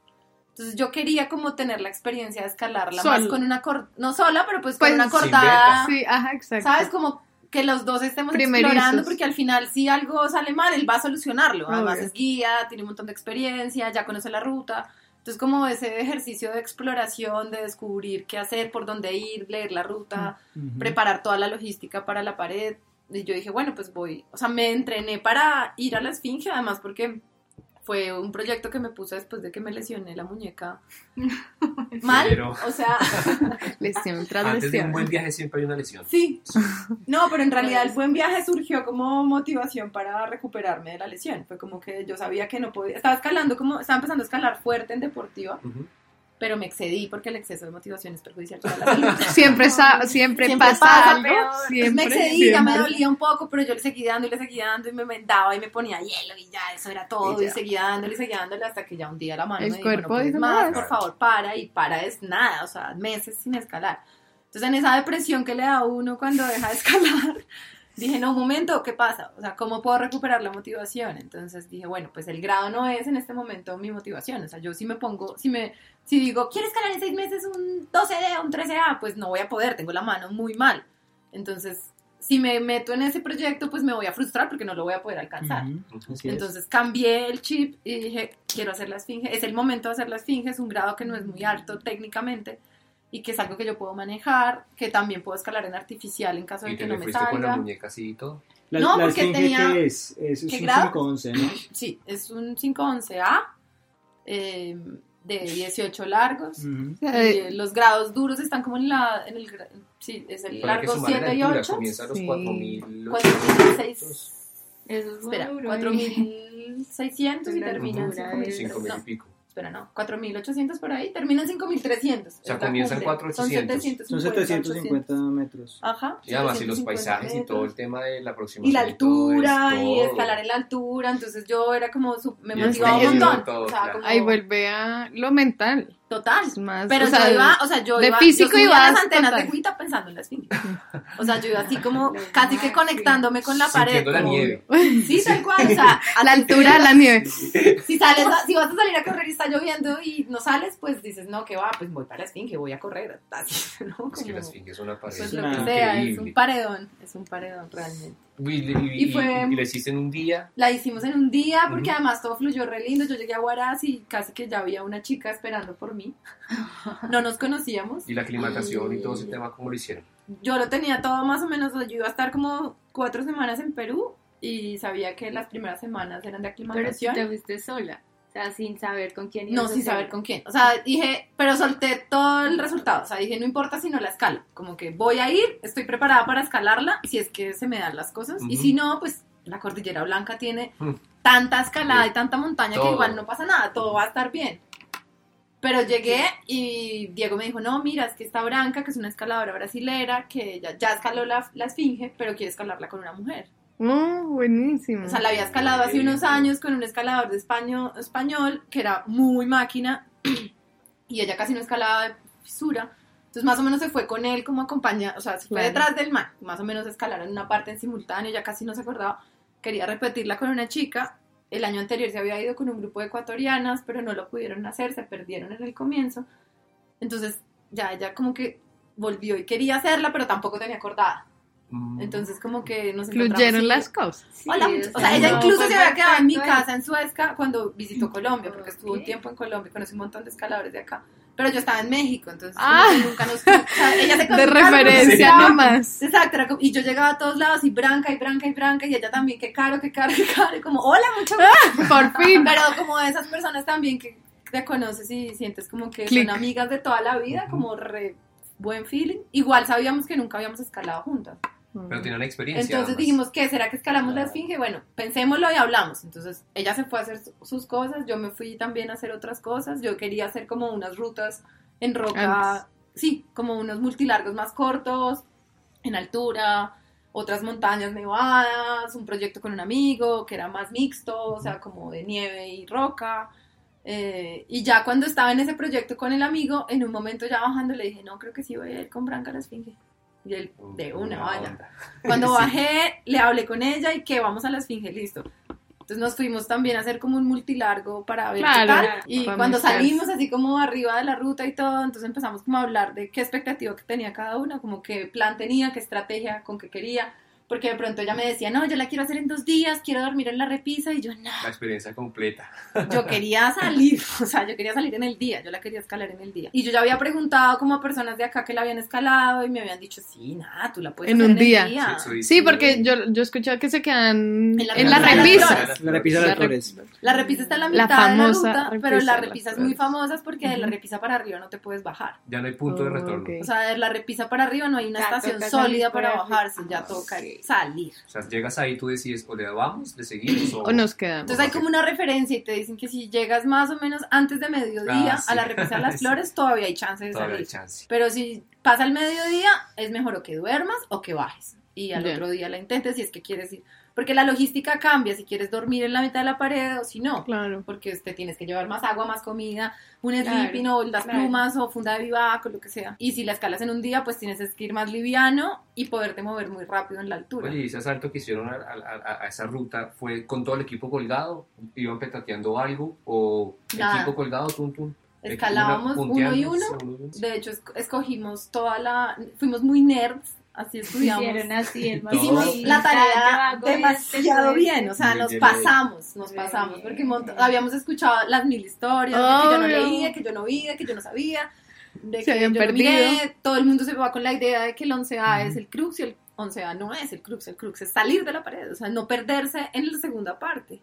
Entonces yo quería como tener la experiencia de escalarla más Sola. con una cor, no sola, pero pues, Pues, con una sin cordada. Sí, ajá, exacto. ¿Sabes? Como que los dos estemos Primerizos. explorando, porque al final si algo sale mal, él va a solucionarlo. Además Obvio. es guía, tiene un montón de experiencia, ya conoce la ruta. Entonces como ese ejercicio de exploración, de descubrir qué hacer, por dónde ir, leer la ruta, preparar toda la logística para la pared. Y yo dije, bueno, pues voy, o sea, me entrené para ir a la Esfinge, además porque fue un proyecto que me puse después de que me lesioné la muñeca mal, Pero- o sea, Lesión tras Antes de un lesión. buen viaje siempre hay una lesión. sí, no, pero en realidad el buen viaje surgió como motivación para recuperarme de la lesión, fue como que yo sabía que no podía, estaba escalando como, estaba empezando a escalar fuerte en deportiva, Ujú. Pero me excedí porque el exceso de motivación es perjudicial para la salud. Siempre, sa- siempre, Siempre pasa, pasa, algo. pero Siempre, me excedí, ya me siempre. dolía un poco, pero yo le seguí dando y le seguí dando y me vendaba y me ponía hielo y ya, eso era todo. Y Y, seguía dándole y seguía dándole hasta que ya un día la mano El me dijo, cuerpo no puedes dijo, más, "No, por es". favor, para. Y para es nada, o sea, meses sin escalar. Entonces en esa depresión que le da a uno cuando deja de escalar, dije, no, un momento, ¿qué pasa? O sea, ¿cómo puedo recuperar la motivación? Entonces dije, bueno, pues el grado no es en este momento mi motivación. O sea, yo si me pongo, si me, si digo, ¿quieres escalar en seis meses un 12D, un 13A? Pues no voy a poder, tengo la mano muy mal. Entonces, si me meto en ese proyecto, pues me voy a frustrar porque no lo voy a poder alcanzar. Así es. Entonces cambié el chip y dije, quiero hacer la esfinge. Es el momento de hacer la esfinge, es un grado que no es muy alto técnicamente y que es algo que yo puedo manejar, que también puedo escalar en artificial en caso de Y que te no me fuiste con la salga. muñeca así y todo. La, No, la porque tenía- ¿qué es? Es, es ¿Qué un grado? 511, ¿no? Sí, es un 511A eh, de 18 largos. Ujú. Y, eh, los grados duros están como en la... En el, sí, es el que largo sumar la 7 y altura, 8. comienza a los Sí. 4000. 4006. Eso es Espera, duro, ¿eh? 4600 y termina en altura 5000. es- 5000 no, y pico. Espera, no, 4800 por ahí, termina en 5300. O sea, comienzan cumbre. 4800. Son Son 750. 750 metros. Ajá. Y además, y los 750 paisajes y todo el metros. tema de la aproximación. Y la altura, todo, y es todo. escalar en la altura, entonces yo era como, su- me Y motivaba un montón. todo, o sea, claro. como, Ahí vuelve a lo mental. Total. Es más, Pero o sea, yo iba, o sea, yo de iba, físico yo subía ibas las antenas total. de cuita pensando en la esfinge. O sea, yo iba así como, casi que conectándome con la pared. Sintiendo la como- nieve. Sí, tal cual, o sea, la así altura de la nieve. si sales, a- si vas a salir a correr y está lloviendo y no sales, pues dices, no, que va, pues voy para la esfinge, voy a correr, así, ¿no? Es que la Como, esfinge es una pared pues Es lo que sea, es un paredón, es un paredón realmente. Y, y, y, fue- y la hiciste en un día. La hicimos en un día porque Ujú. además todo fluyó re lindo, yo llegué a Huaraz y casi que ya había una chica esperando por mí, no nos conocíamos. Y la aclimatación y todo ese tema, ¿cómo lo hicieron? Yo lo tenía todo más o menos, yo iba a estar como cuatro semanas en Perú y sabía que las primeras semanas eran de Pero si aclimatación. te fuiste sola, sea, sin saber con quién No, sin saber con quién. O sea, dije, pero solté todo el resultado. O sea, dije, no importa si no la escalo. Como que voy a ir, estoy preparada para escalarla, si es que se me dan las cosas. Y si no, pues la Cordillera Blanca tiene Mm. tanta escalada Sí. y tanta montaña que igual no pasa nada, todo va a estar bien. Pero llegué y Diego me dijo, no, mira, es que está Branca, que es una escaladora brasilera, que ella ya escaló la, la esfinge, pero quiere escalarla con una mujer. Oh, buenísimo. O sea, la había escalado hace unos años con un escalador de español, español que era muy máquina y ella casi no escalaba de fisura. Entonces, más o menos se fue con él como acompaña, o sea, se fue Claro. detrás del man. Más o menos escalaron una parte en simultáneo, ya casi no se acordaba. Quería repetirla con una chica. El año anterior se había ido con un grupo de ecuatorianas, pero no lo pudieron hacer, se perdieron en el comienzo. Entonces, ya ella como que volvió y quería hacerla, pero tampoco tenía acordada. Mm. Entonces, como que nos y- las cosas. Sí, Hola, o sea, ella incluso fue se había quedado en mi casa en Suezca cuando visitó Colombia, porque estuvo un tiempo en Colombia y conocí un montón de escaladores de acá. Pero yo estaba en México, entonces Ah. nunca nos... o sea, ella se De referencia nomás. Exacto, y yo llegaba a todos lados y branca y branca y branca y ella también, qué caro, qué caro, qué caro, y como, hola, mucho gusto. Por fin. Pero como esas personas también que te conoces y sientes como que Click. son amigas de toda la vida, como re buen feeling. Igual sabíamos que nunca habíamos escalado juntas. Pero tienen experiencia. Entonces además. dijimos, ¿qué? ¿Será que escalamos la esfinge? Bueno, pensémoslo y hablamos. Entonces ella se fue a hacer su- sus cosas, yo me fui también a hacer otras cosas. Yo quería hacer como unas rutas en roca, Antes. sí, como unos multilargos más cortos, en altura, otras montañas nevadas, un proyecto con un amigo que era más mixto, o sea, como de nieve y roca. Eh, y ya cuando estaba en ese proyecto con el amigo, en un momento ya bajando le dije, no, creo que sí voy a ir con Branca a la esfinge. Y él, de una, vaya. onda. Cuando Sí. bajé, le hablé con ella y que vamos a la esfinge, listo. Entonces nos fuimos también a hacer como un multilargo para ver Claro, qué tal. Y cuando salimos así como arriba de la ruta y todo, entonces empezamos como a hablar de qué expectativa que tenía cada una, como qué plan tenía, qué estrategia, con qué quería. Porque de pronto ella me decía, no, yo la quiero hacer en dos días, quiero dormir en la repisa. Y yo, no, La experiencia completa. yo quería salir, o sea, yo quería salir en el día, yo la quería escalar en el día. Y yo ya había preguntado como a personas de acá que la habían escalado y me habían dicho, sí, nada, tú la puedes En hacer un en día. el día. Sí, porque yo, yo he escuchado que se quedan En la en la repisa. La repisa de La las re- flores. La repisa está en la La mitad de la famosa ruta, repisa pero la repisa es muy famosa es porque de la repisa para arriba no te puedes bajar. Ya no hay punto de Oh, retorno. O sea, de la repisa para arriba no hay una Ya estación sólida para bajarse, ya toca salir. O sea, llegas ahí, tú decides o le vamos, le seguimos o, O nos quedamos. Entonces hay como una referencia y te dicen que si llegas más o menos antes de mediodía Ah, sí. a la repisa de las flores, todavía hay chance de todavía hay salir. chance. Pero si pasa el mediodía, es mejor o que duermas o que bajes. Y al otro día la intentes si es que quieres ir. Porque la logística cambia si quieres dormir en la mitad de la pared o si no. Claro. Porque te tienes que llevar más agua, más comida, un Claro, sleeping o las claro. plumas o funda de vivac o lo que sea. Y si la escalas en un día, pues tienes que ir más liviano y poderte mover muy rápido en la altura. Oye, ¿y ese asalto que hicieron a, a- a- a esa ruta fue con todo el equipo colgado? ¿Iban petateando algo? ¿O Nada. equipo colgado, tum, tum? Escalábamos uno y uno. De hecho, es- escogimos toda la... Fuimos muy nerds, así estudiamos. Hicieron así el Hicimos la tarea demasiado bien, o sea, nos pasamos, nos pasamos, porque mont- habíamos escuchado las mil historias, de que yo no leía, que yo no oía, que yo no sabía, de Se que habían yo no miré, todo el mundo se va con la idea de que el 11A es el crux y el 11A no es el crux, el crux es salir de la pared, o sea, no perderse en la segunda parte,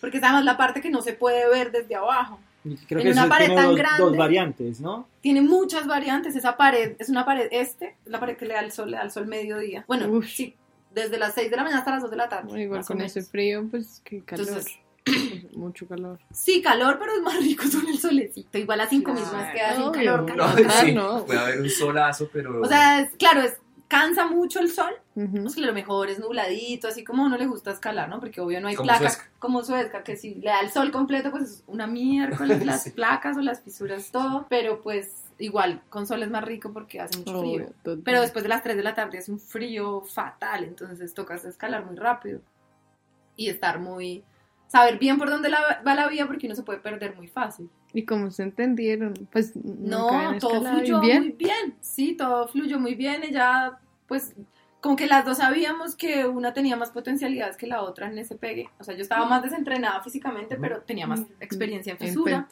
porque es además la parte que no se puede ver desde abajo. Creo En que una pared tiene tan dos, grande. dos variantes, ¿no? Tiene muchas variantes. Esa pared es una pared este, la pared que le da el sol, le da el sol mediodía. Bueno, Uf. sí, desde las 6 de la mañana hasta las 2 de la tarde. Igual más o con ese frío, pues qué calor. Entonces- Mucho calor. Sí, calor, pero es más rico con el solecito. Igual a 5 Claro. mismas queda sin Obvio. calor. No, calor. Sí, no. puede haber un solazo, pero... O sea, es, claro, es cansa mucho el sol. Ujú. Pues que lo mejor es nubladito, así como a uno le gusta escalar, ¿no? Porque obvio no hay Como placas Suezca. como Suezca, que si le da el sol completo, pues es una miércoles las Sí. placas o las fisuras, todo. Pero pues igual, con sol es más rico porque hace mucho frío. Pero después de las 3 de la tarde hace un frío fatal, entonces tocas escalar muy rápido y estar muy... Saber bien por dónde la- va la vía porque uno se puede perder muy fácil. ¿Y cómo se entendieron? Pues nunca No, todo fluyó bien. muy bien, sí, todo fluyó muy bien. Ella, pues, como que las dos sabíamos que una tenía más potencialidades que la otra en ese pegue. O sea, yo estaba más desentrenada físicamente, pero tenía más experiencia en fisura.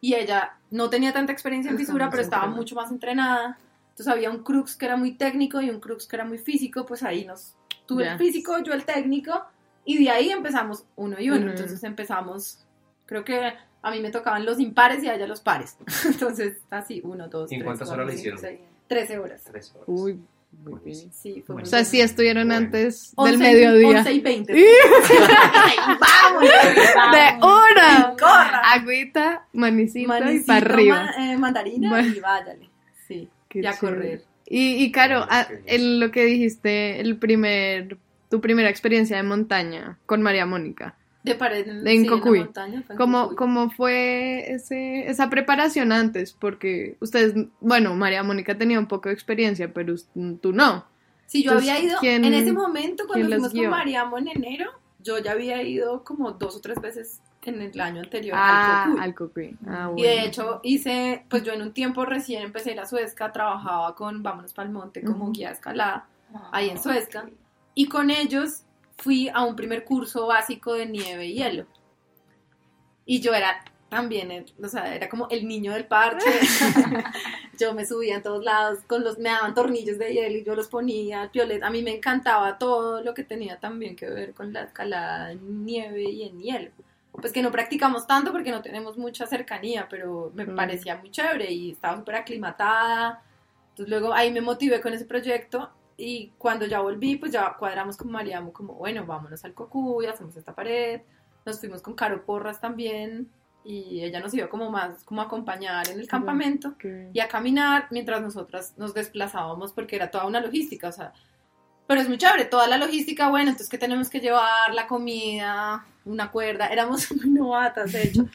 y ella no tenía tanta experiencia en fisura, pero estaba mucho más entrenada. Entonces había un crux que era muy técnico y un crux que era muy físico, pues ahí nos tuve Ya. el físico, yo el técnico, y de ahí empezamos uno y uno. Entonces empezamos, creo que a mí me tocaban los impares y a ella los pares. Entonces, así, uno, dos, ¿Y en tres, cuántas horas cinco, hicieron? seis, Trece horas. Tres horas. Uy, muy bien. Buenísimo. Sí, fue Bueno. O sea, sí estuvieron Bueno. antes Once del y- mediodía. once y veinte. ¡Sí! ¡Vamos! ¡De una! ¡Corra! Agüita, manicito y Manicito, para arriba. ma- eh, mandarina Bueno. y váyale. Sí, Qué ya chévere. correr. Y, y Caro, Buena ah, en lo que dijiste, el primer, tu primera experiencia de montaña con María Mónica. De pared en, en sí, la Cocuy. montaña, fue en ¿Cómo, Cocuy. ¿Cómo fue ese, esa preparación antes? Porque ustedes, bueno, María Mónica tenía un poco de experiencia, pero tú no. Sí, yo Entonces, había ido, ¿quién- en ese momento cuando fuimos guió? con Mariamo en enero, yo ya había ido como dos o tres veces en el año anterior Ah, al Cocuy. al Cocuy. Ah, Y de bueno. hecho hice, pues yo en un tiempo recién empecé a ir a Suezca, trabajaba con Vámonos Pa'l Monte como Ujú. guía de escalada, ahí en Suezca, y con ellos fui a un primer curso básico de nieve y hielo. Y yo era también, o sea, era como el niño del parche. yo me subía en todos lados, con los, me daban tornillos de hielo y yo los ponía, piolet. A mí me encantaba todo lo que tenía también que ver con la escalada en nieve y en hielo. Pues que no practicamos tanto porque no tenemos mucha cercanía, pero me Mm. parecía muy chévere y estaba súper aclimatada. Entonces luego ahí me motivé con ese proyecto y cuando ya volví, pues ya cuadramos con Mariamo como, bueno, vámonos al Cocuy, hacemos esta pared. Nos fuimos con Caro Porras también y ella nos iba como más como a acompañar en el campamento Que- y a caminar mientras nosotras nos desplazábamos porque era toda una logística, o sea, pero es muy chévere, toda la logística, bueno, entonces que tenemos que llevar la comida, una cuerda, éramos muy novatas, de hecho,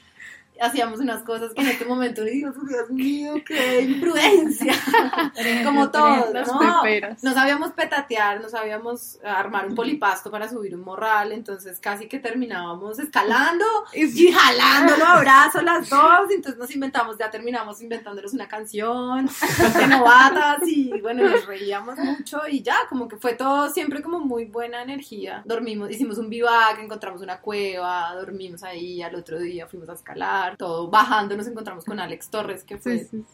hacíamos unas cosas que en este momento digo, Dios mío, qué imprudencia, como todos, ¿no? peperas. No sabíamos petatear, no sabíamos armar un polipasto para subir un morral, entonces casi que terminábamos escalando y jalándolo a brazos las dos, entonces nos inventamos, ya terminamos inventándonos una canción de novatas y bueno, nos reíamos mucho y ya, como que fue todo siempre como muy buena energía. Dormimos, hicimos un bivac, encontramos una cueva, dormimos ahí, al otro día fuimos a escalar, todo bajando nos encontramos con Alex Torres, que fue Sí, sí,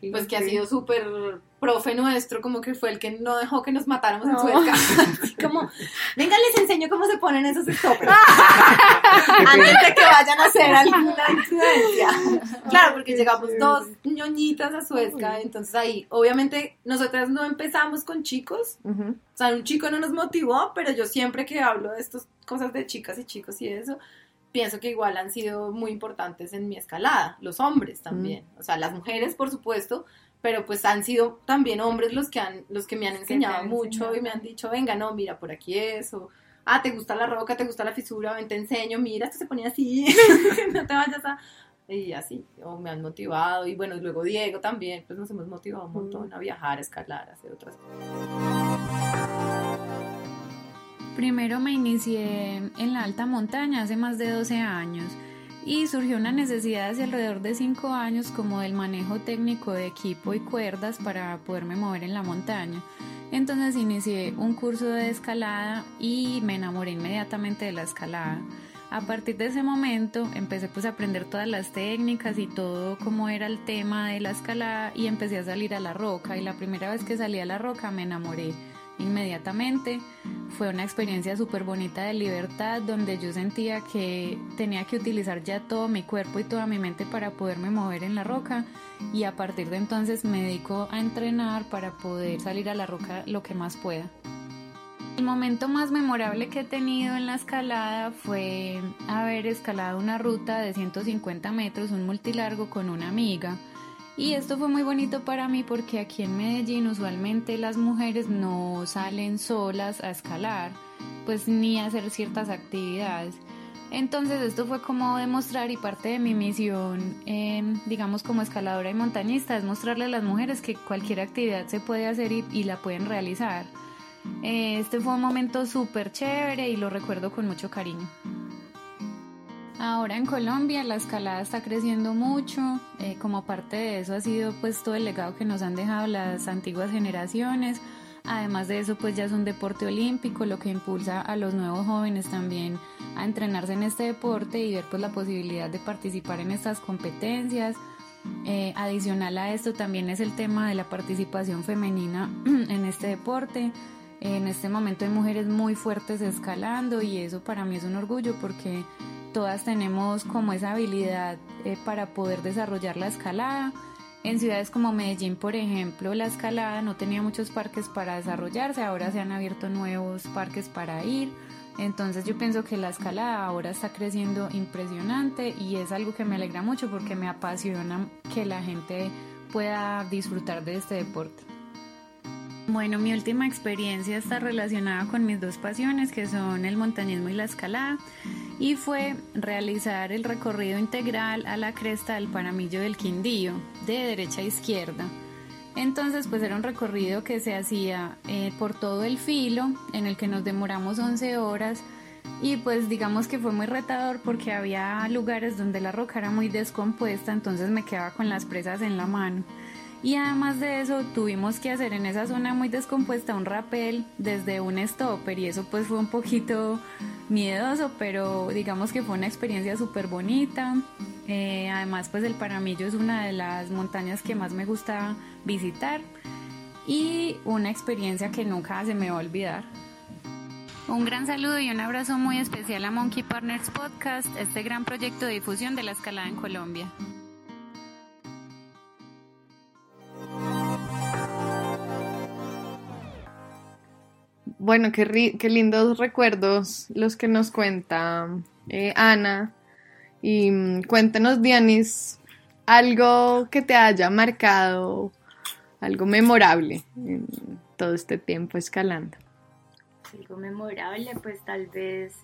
sí. pues que ha sido súper profe nuestro, como que fue el que no dejó que nos matáramos en Suezca. Así como, venga, les enseño cómo se ponen esos stoppers. Antes de que vayan a hacer alguna influencia. Claro, porque llegamos dos ñoñitas a Suezca, entonces ahí, obviamente, nosotras no empezamos con chicos, Ujú. o sea, un chico no nos motivó, pero yo siempre que hablo de estas cosas de chicas y chicos y eso, pienso que igual han sido muy importantes en mi escalada, los hombres también, o sea, las mujeres por supuesto, pero pues han sido también hombres los que han los que me han enseñado mucho enseñado. y me han dicho, venga, no, mira, por aquí es, o, ah, te gusta la roca, te gusta la fisura, ven, te enseño, mira, esto se ponía así, no te vayas a... Y así, o me han motivado, y bueno, luego Diego también, pues nos hemos motivado un montón a viajar, a escalar, a hacer otras cosas. Primero me inicié en la alta montaña hace más de 12 años y surgió una necesidad hace alrededor de 5 años como del manejo técnico de equipo y cuerdas para poderme mover en la montaña. Entonces inicié un curso de escalada y me enamoré inmediatamente de la escalada. A partir de ese momento empecé pues a aprender todas las técnicas y todo cómo era el tema de la escalada y empecé a salir a la roca y la primera vez que salí a la roca me enamoré inmediatamente. Fue una experiencia súper bonita de libertad donde yo sentía que tenía que utilizar ya todo mi cuerpo y toda mi mente para poderme mover en la roca y a partir de entonces me dedico a entrenar para poder salir a la roca lo que más pueda. El momento más memorable que he tenido en la escalada fue haber escalado una ruta de 150 metros, un multilargo con una amiga. Y esto fue muy bonito para mí porque aquí en Medellín usualmente las mujeres no salen solas a escalar, pues ni a hacer ciertas actividades. Entonces esto fue como demostrar y parte de mi misión, eh, digamos como escaladora y montañista, es mostrarle a las mujeres que cualquier actividad se puede hacer y, la pueden realizar. Eh, este fue un momento súper chévere y lo recuerdo con mucho cariño. Ahora en Colombia la escalada está creciendo mucho, eh, como parte de eso ha sido pues todo el legado que nos han dejado las antiguas generaciones. Además de eso pues ya es un deporte olímpico, lo que impulsa a los nuevos jóvenes también a entrenarse en este deporte y ver pues la posibilidad de participar en estas competencias. Eh, adicional a esto también es el tema de la participación femenina en este deporte. En este momento hay mujeres muy fuertes escalando y eso para mí es un orgullo porque todas tenemos como esa habilidad eh, para poder desarrollar la escalada. En ciudades como Medellín, por ejemplo, la escalada no tenía muchos parques para desarrollarse, ahora se han abierto nuevos parques para ir. Entonces yo pienso que la escalada ahora está creciendo impresionante y es algo que me alegra mucho porque me apasiona que la gente pueda disfrutar de este deporte. Bueno, mi última experiencia está relacionada con mis dos pasiones, que son el montañismo y la escalada, y fue realizar el recorrido integral a la cresta del Paramillo del Quindío, de derecha a izquierda. Entonces, pues era un recorrido que se hacía eh, por todo el filo, en el que nos demoramos 11 horas, y pues digamos que fue muy retador porque había lugares donde la roca era muy descompuesta, entonces me quedaba con las presas en la mano. Y además de eso tuvimos que hacer en esa zona muy descompuesta un rappel desde un stopper y eso pues fue un poquito miedoso, pero digamos que fue una experiencia súper bonita. Eh, además pues el Paramillo es una de las montañas que más me gusta visitar y una experiencia que nunca se me va a olvidar. Un gran saludo y un abrazo muy especial a Monkey Partners Podcast, este gran proyecto de difusión de la escalada en Colombia. Bueno, qué, ri- qué lindos recuerdos los que nos cuenta eh, Ana. Y mm, cuéntanos, Dianis, algo que te haya marcado, algo memorable en todo este tiempo escalando. algo memorable, pues tal vez,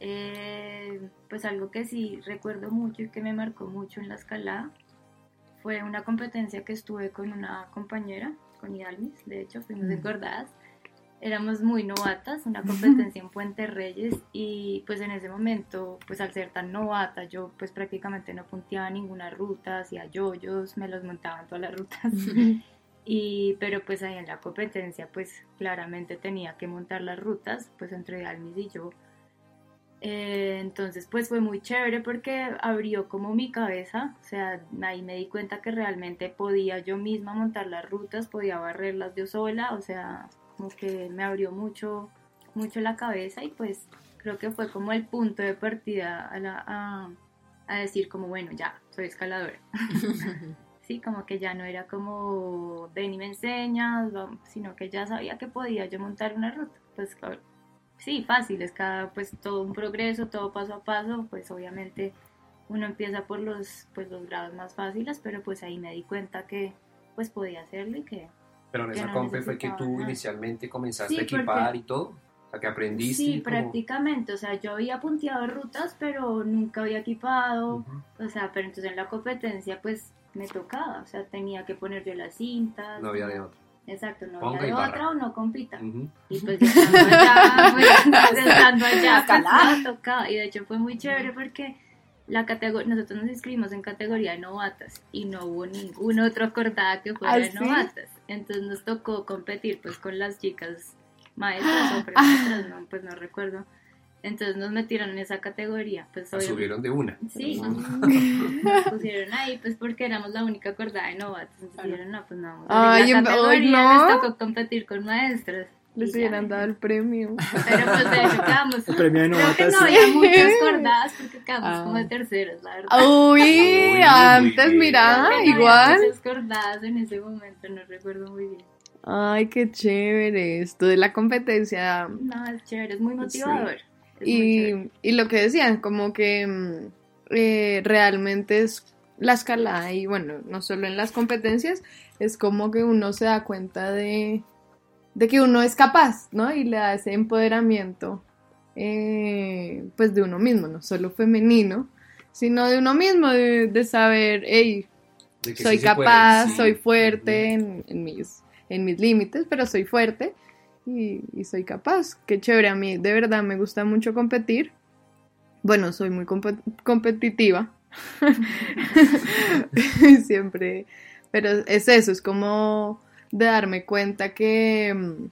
eh, pues algo que sí recuerdo mucho y que me marcó mucho en la escalada fue una competencia que estuve con una compañera, con Idalmis, de hecho fuimos engordadas. Éramos muy novatas, una competencia en Puente Reyes y pues en ese momento, pues al ser tan novata, yo pues prácticamente no punteaba ninguna ruta, hacía yoyos, me los montaba en todas las rutas. Y, pero pues ahí en la competencia pues claramente tenía que montar las rutas pues entre Almis y yo. Eh, entonces pues fue muy chévere porque abrió como mi cabeza, o sea, ahí me di cuenta que realmente podía yo misma montar las rutas, podía barrerlas yo sola, o sea, como que me abrió mucho, mucho la cabeza y pues creo que fue como el punto de partida a, la- a, a decir como bueno, ya, soy escaladora. Sí, como que ya no era como ven y me enseñas, sino que ya sabía que podía yo montar una ruta. Pues sí, fácil, es cada, pues todo un progreso, todo paso a paso, pues obviamente uno empieza por los, pues los grados más fáciles, pero pues ahí me di cuenta que pues podía hacerlo y que Pero en esa no compe fue que tú nada. inicialmente comenzaste Sí, a equipar porque- y todo. La que aprendiste. Sí, como- prácticamente. O sea, yo había punteado rutas, pero nunca había equipado. O sea, pero entonces en la competencia, pues me tocaba. O sea, tenía que poner yo las cintas. No había de otra. Exacto, no Ponga había de otra o no compita. Y pues ya estando allá, pues, estando allá, pues me tocaba. Y de hecho fue muy chévere porque la categoría, nosotros nos inscribimos en categoría de novatas y no hubo ningún otro acordada que fuera ¿Ah, de sí? novatas. Entonces nos tocó competir pues con las chicas maestras o premaestras, no, pues no recuerdo. Entonces nos metieron en esa categoría. Pues La obviamente- subieron de una. Sí, nos pusieron ahí pues porque éramos la única acordada de novatas. Entonces dijeron, no, pues no, vamos a Ay, la en- categoría, no. les tocó competir con maestras. Les hubieran dado el premio. Pero pues de hecho quedamos. El premio de Creo que novatas. no había muchas cordadas porque quedamos Ah. como de terceros, la verdad. Uy, muy antes, mira, igual. muchas cordadas en ese momento, no recuerdo muy bien. Ay, qué chévere. Esto de la competencia. No, es chévere, es muy motivador. Es muy chévere. Y, y lo que decían, como que mm, eh, realmente es la escalada y bueno, no solo en las competencias, es como que uno se da cuenta de, de que uno es capaz, ¿no? Y le da ese empoderamiento, eh, pues de uno mismo, no solo femenino, sino de uno mismo, de, de saber, hey, De soy sí se puede, capaz, sí. soy fuerte en, en mis, en mis límites, pero soy fuerte y, y soy capaz. Qué chévere, a mí de verdad me gusta mucho competir. Bueno, soy muy compe- competitiva. Siempre, pero es eso, es como de darme cuenta que, mm,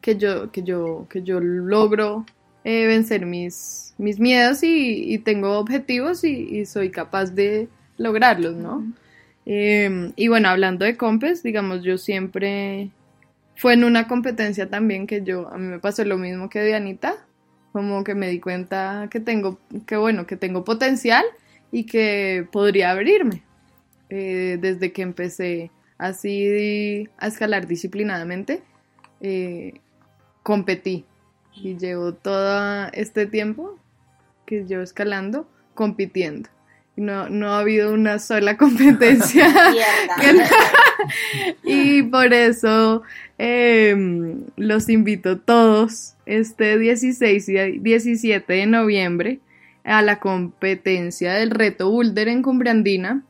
que yo, que yo, que yo logro eh, vencer mis, mis miedos y, y tengo objetivos y, y soy capaz de lograrlos, ¿no? Eh, y bueno, hablando de compes, digamos, yo siempre fue en una competencia también que yo, a mí me pasó lo mismo que Dianita, como que me di cuenta que tengo, que bueno, que tengo potencial y que podría abrirme. Eh, desde que empecé así a escalar disciplinadamente, eh, competí y llevo todo este tiempo que llevo escalando compitiendo. No, no ha habido una sola competencia. y por eso eh, los invito todos este 16 y 17 de noviembre a la competencia del reto Boulder en Cumbrandina,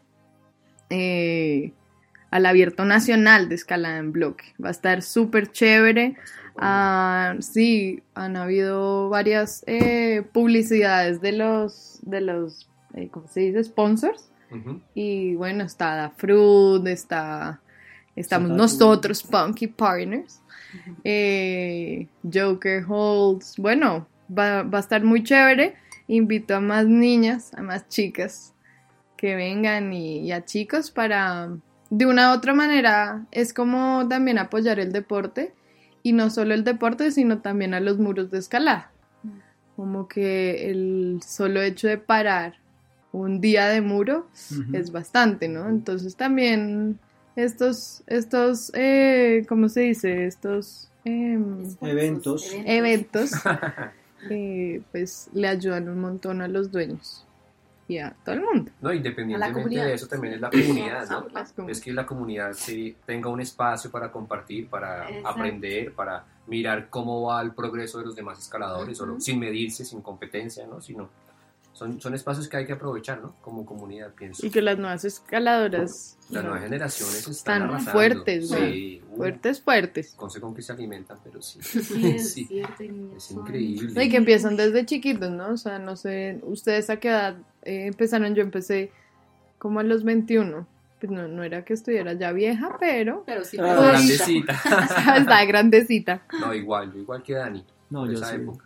eh, al abierto nacional de escalada en bloque. Va a estar súper chévere. Ah, sí, han habido varias eh, publicidades de los, de los, eh, ¿cómo se dice? Sponsors. Y bueno, está Da Fruit, está, estamos nosotros, Punky Partners, eh, Joker Holds. Bueno, va, va a estar muy chévere. Invito a más niñas, a más chicas que vengan y, y a chicos para, de una u otra manera, es como también apoyar el deporte y no solo el deporte, sino también a los muros de escalada. Como que el solo hecho de parar un día de muro es bastante, ¿no? Entonces también estos, estos, eh, ¿cómo se dice? Estos em, Eventos. eventos, eh, pues le ayudan un montón a los dueños y a todo el mundo. No, independientemente de eso, también es la comunidad, ¿no? Es que la comunidad sí tenga un espacio para compartir, para Exacto. aprender, para mirar cómo va el progreso de los demás escaladores, solo, sin medirse, sin competencia, ¿no? Sino son, son espacios que hay que aprovechar, ¿no? Como comunidad, pienso. Y que las nuevas escaladoras Las no, nuevas generaciones están, Están arrasando. fuertes, Sí, uh, fuertes, fuertes. No sé con qué se alimentan, pero sí. Sí, es Sí. cierto. Es increíble. No, y que empiezan desde chiquitos, ¿no? O sea, no sé, ustedes a qué edad eh, empezaron, yo empecé como a los 21. Pues no, no era que estuviera ya vieja, pero Pero sí, Ah, pero- Grandecita. estaba grandecita. No, igual, yo igual que Dani. No, yo esa sí. época.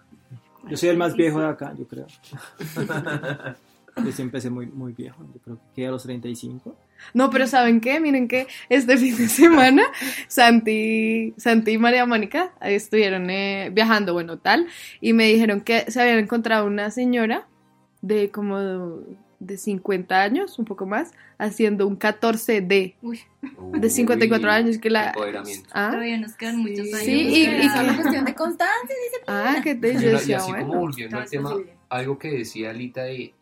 Yo soy el más viejo de acá, yo creo. Yo sí empecé muy, muy viejo, yo creo que quedé a los 35. No, pero ¿saben qué? Miren que este fin de semana Santi, Santi y María Mónica estuvieron eh, viajando, bueno, tal, y me dijeron que se habían encontrado una señora de como de 50 años, un poco más, haciendo un 14D de 54 Uy, años que la... Empoderamiento. Ah, Todavía nos quedan muchos años. Sí, y- y una cuestión de constancia. ah, que te yo una- y decía, así como bueno. volviendo todo al tema, posible. algo que decía Alita de,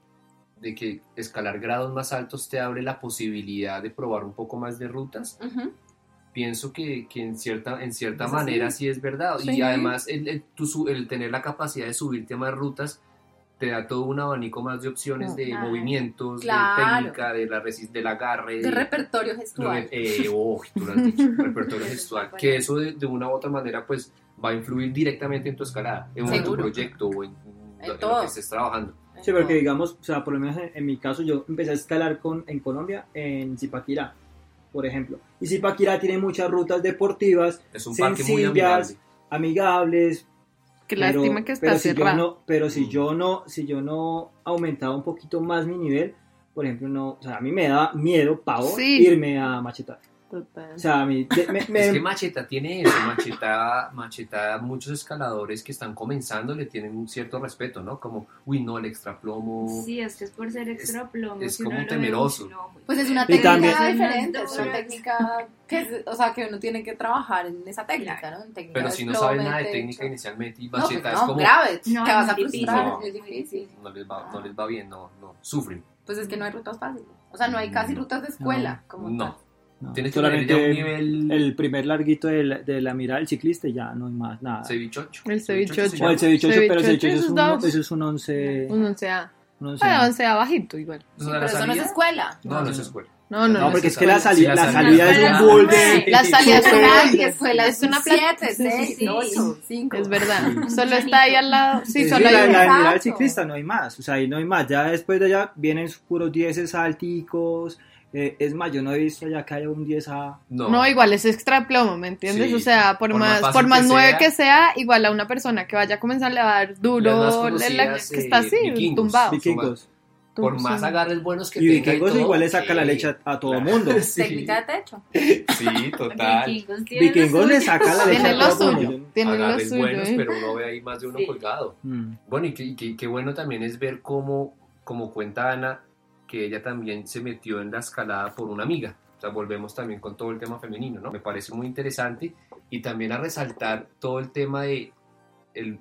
de que escalar grados más altos te abre la posibilidad de probar un poco más de rutas. Ujú. pienso que, que en cierta, en cierta Eso manera sí. es verdad. Sí. Y además el, el, tu el tener la capacidad de subirte a más rutas te da todo un abanico más de opciones de Claro. movimientos, Claro. de técnica, de la resis- del agarre. De repertorio gestual. Eh, oh, tú lo has dicho, repertorio gestual. Que eso de, de una u otra manera pues va a instruir directamente en tu escalada, en, o en tu Seguro. proyecto o en, En lo, en lo todo. que estés trabajando. Sí, porque digamos, o sea, por lo menos en, en mi caso, yo empecé a escalar con, en Colombia, en Zipaquirá, por ejemplo. Y Zipaquirá tiene muchas rutas deportivas, Es un parque muy Sencillas. amigable. amigables. Qué pero- lástima que está pero si yo no, pero Mm. si yo no, si yo no aumentaba un poquito más mi nivel, por ejemplo, no, o sea, a mí me da miedo, pavor, Sí. irme a machetar. Total. O sea, a mí de- me, me- Es que Macheta tiene eso, Macheta, Macheta, muchos escaladores que están comenzando le tienen un cierto respeto, ¿no? Como, uy, no, el extra plomo. Sí, es que es por ser extra plomo. es que uno como ve, temeroso. uy, no, Pues es una técnica también- diferente, es una técnica que, es- o sea, que uno tiene que trabajar en esa técnica, ¿no? En técnica Pero si no saben nada de técnica inicialmente y No, pues Macheta no, es como, grave, No, te es vas a frustrar, difícil. es difícil. no les va, no les va bien, no, no, sufren. Pues es que no hay rutas fáciles. O sea, no hay casi No. rutas de escuela como No. tal. No, Tienes que tener ya un solamente nivel el primer larguito de la, de la mirada del ciclista y ya no hay más nada. cevichocho. El cevichocho. se O el cevichocho, pero el Cevichocho, es un, eso es un 11. Un onceada. un once. Bueno, onceada bajito igual. Sea, Pero la eso no es escuela. No, no es escuela. No, no, No, no. porque es que la salida, sí, la la salida salida es un bull de. La salida es una es una una pla- 7, Sí, sí, 6, sí. 8, 5. Es verdad. Solo está ahí al lado. Sí, Sí, solo la, hay la mirada del ciclista no hay más, o sea, ahí no hay más. Ya después de allá vienen puros 10 alticos. Eh, es más, yo no he visto ya que haya un 10 a. No, No, igual es extra plomo, ¿me entiendes? Sí. O sea, por, Por más más, por más que nueve sea. que sea, igual a una persona que vaya a comenzar a dar duro, la- que está eh, así, vikingos. tumbado. Vikingos. Por Tum- más sí. agarres buenos que Y tenga vikingos todo, igual le saca la sí. leche a, a todo Claro. mundo. Sí. Técnica de techo. Sí, total. Vikingos tienen Vikingos le saca la leche Tiene a todo suyo. mundo. Tiene lo suyo. buenos, ¿eh? pero uno ve ahí más de uno Sí. colgado. Mm. Bueno, y y qué bueno también es ver cómo, como cuenta Ana, que ella también se metió en la escalada por una amiga. O sea, volvemos también con todo el tema femenino, ¿no? Me parece muy interesante y también a resaltar todo el tema de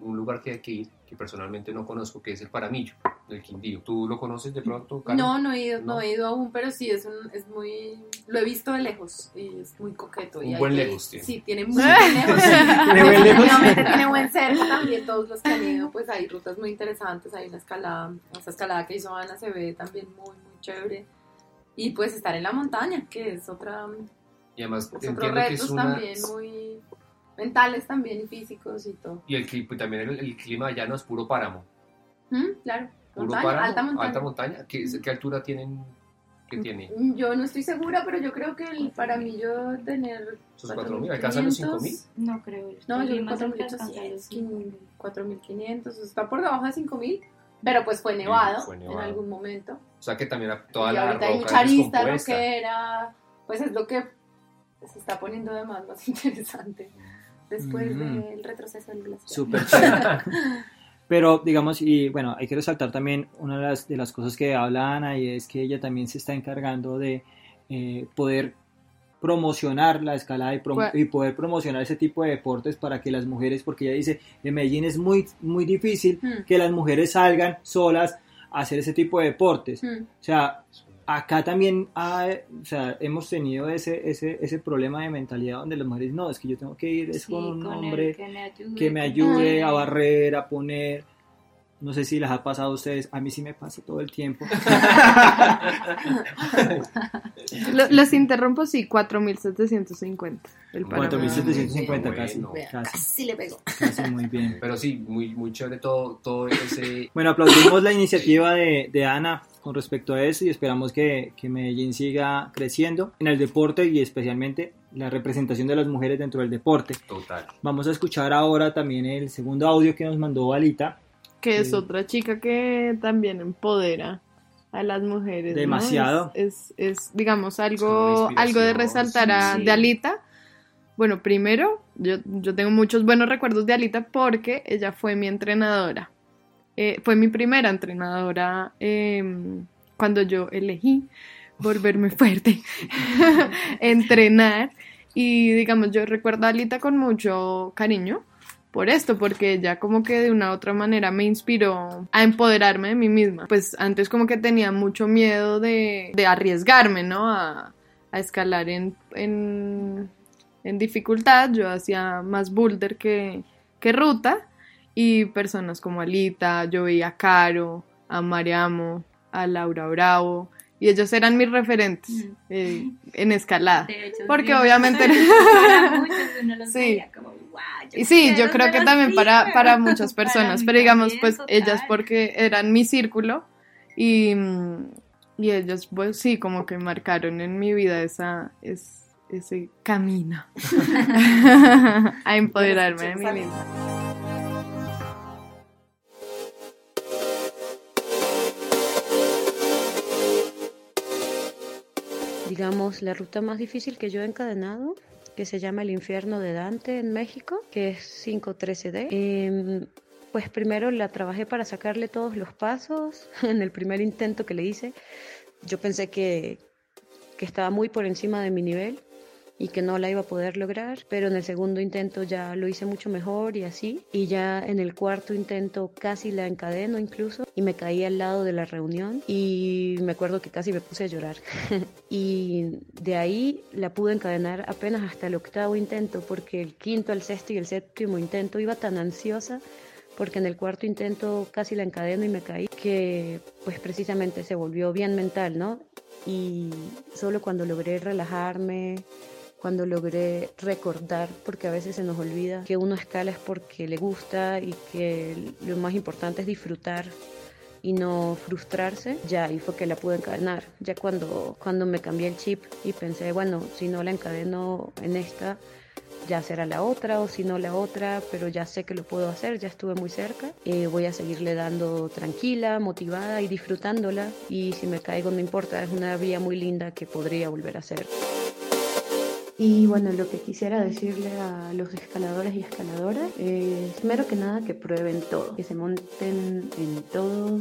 un lugar que hay que ir, que personalmente no conozco, que es el Paramillo, del Quindío. ¿Tú lo conoces de pronto, Karen? No, no he ido, no. No. he ido aún, pero sí es un, es muy, lo he visto de lejos y es muy coqueto. y Un hay buen que- lejos tiene. Sí, tiene muy buen lejos. Tiene buen lejos. Tiene buen cerca también todos los que han ido, pues hay rutas muy interesantes, hay una escalada, esa escalada que hizo Ana se ve también muy, muy chévere. Y pues estar en la montaña, que es otra, Y además es que retos una... también muy mentales también y físicos y todo. Y el, cli- y también el, el clima allá no es puro páramo. ¿Mm? Claro, Puro montaña, páramo, alta montaña. alta montaña. ¿Qué, qué altura tienen? ¿Qué tiene? Yo no estoy segura, pero yo creo que el, para mí yo tener... ¿Sus 4.000? ¿Alcanzan los 5.000? No creo. No, yo Tolima siempre 4.800, alcanza los 4.500, está por debajo de 5.000, pero pues fue nevado, fue en algún momento. O sea que también toda y la ahorita hay roca mucha es arista roquera, pues es lo que se está poniendo además más interesante después Mm. del retroceso del glaciar. Súper. Pero digamos, y bueno, hay que resaltar también una de las, de las cosas que habla Ana y es que ella también se está encargando de eh, poder promocionar la escalada y, prom- Pues- y poder promocionar ese tipo de deportes para que las mujeres, porque ella dice, en Medellín es muy, muy difícil Mm. que las mujeres salgan solas a hacer ese tipo de deportes. Mm. O sea, acá también hay- o sea, hemos tenido ese, ese, ese problema de mentalidad donde las mujeres, no, es que yo tengo que ir, es Sí, con un con hombre que me ayude, que me ayude a barrer, a poner. No sé si les ha pasado a ustedes, a mí sí me pasa todo el tiempo. Lo- Los interrumpo, sí, 4750. El Bueno, Panamá. 4750 bueno. casi, Vea, casi, casi le pegó. casi muy bien. Pero sí, muy, muy chévere todo, todo ese... Bueno, aplaudimos la iniciativa de, de Ana con respecto a eso y esperamos que, que Medellín siga creciendo en el deporte y especialmente la representación de las mujeres dentro del deporte. Total. Vamos a escuchar ahora también el segundo audio que nos mandó Alita. Que es otra chica que también empodera a las mujeres. ¿no? Demasiado. Es, es, es, digamos, algo, algo de resaltar a, sí. de Alita. Bueno, primero, yo, yo tengo muchos buenos recuerdos de Alita porque ella fue mi entrenadora. Eh, fue mi primera entrenadora eh, cuando yo elegí volverme fuerte, entrenar. Y digamos, yo recuerdo a Alita con mucho cariño por esto, porque ella como que de una u otra manera me inspiró a empoderarme de mí misma. Pues antes como que tenía mucho miedo de, de arriesgarme, ¿no? A, a escalar en, en, en dificultad, yo hacía más boulder que, que ruta y personas como Alita, yo veía a Caro, a Mariamo, a Laura Bravo y ellos eran mis referentes Mm. eh, en escalada. De hecho, Porque sí, obviamente- para muchos uno los Sí. veía como, "Guau, yo Y sí, yo creo que también así", para, para muchas personas, pero digamos, también, pues ellas porque eran mi círculo y, y ellos, pues sí, como que marcaron en mi vida esa, es, ese camino a empoderarme de mí Bueno, digamos, la ruta más difícil que yo he encadenado, que se llama El Infierno de Dante en México, que es 513D. Em, pues primero la trabajé para sacarle todos los pasos. En el primer intento que le hice, yo pensé que, que estaba muy por encima de mi nivel y que no la iba a poder lograr, pero en el segundo intento ya lo hice mucho mejor y así, y ya en el cuarto intento casi la encadeno incluso y me caí al lado de la reunión y me acuerdo que casi me puse a llorar. y de ahí la pude encadenar apenas hasta el octavo intento porque el quinto, el sexto y el séptimo intento iba tan ansiosa porque en el cuarto intento casi la encadeno y me caí que pues precisamente se volvió bien mental, ¿no? Y solo cuando logré relajarme, cuando logré recordar, porque a veces se nos olvida que uno escala es porque le gusta y que lo más importante es disfrutar y no frustrarse, ya ahí fue que la pude encadenar. Ya cuando, cuando me cambié el chip y pensé, bueno, si no la encadeno en esta, ya será la otra o si no la otra, pero ya sé que lo puedo hacer, ya estuve muy cerca. Eh, voy a seguirle dando tranquila, motivada y disfrutándola y si me caigo no importa, es una vía muy linda que podría volver a hacer. Y bueno, lo que quisiera decirle a los escaladores y escaladoras es, primero que nada, que prueben todo, que se monten en todo,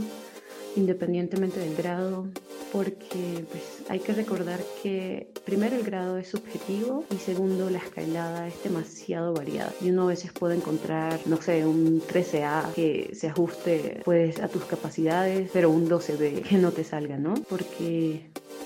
independientemente del grado, porque pues, hay que recordar que primero el grado es subjetivo y segundo la escalada es demasiado variada y uno a veces puede encontrar, no sé, un 13A que se ajuste pues a tus capacidades, pero un 12B que no te salga, ¿no? Porque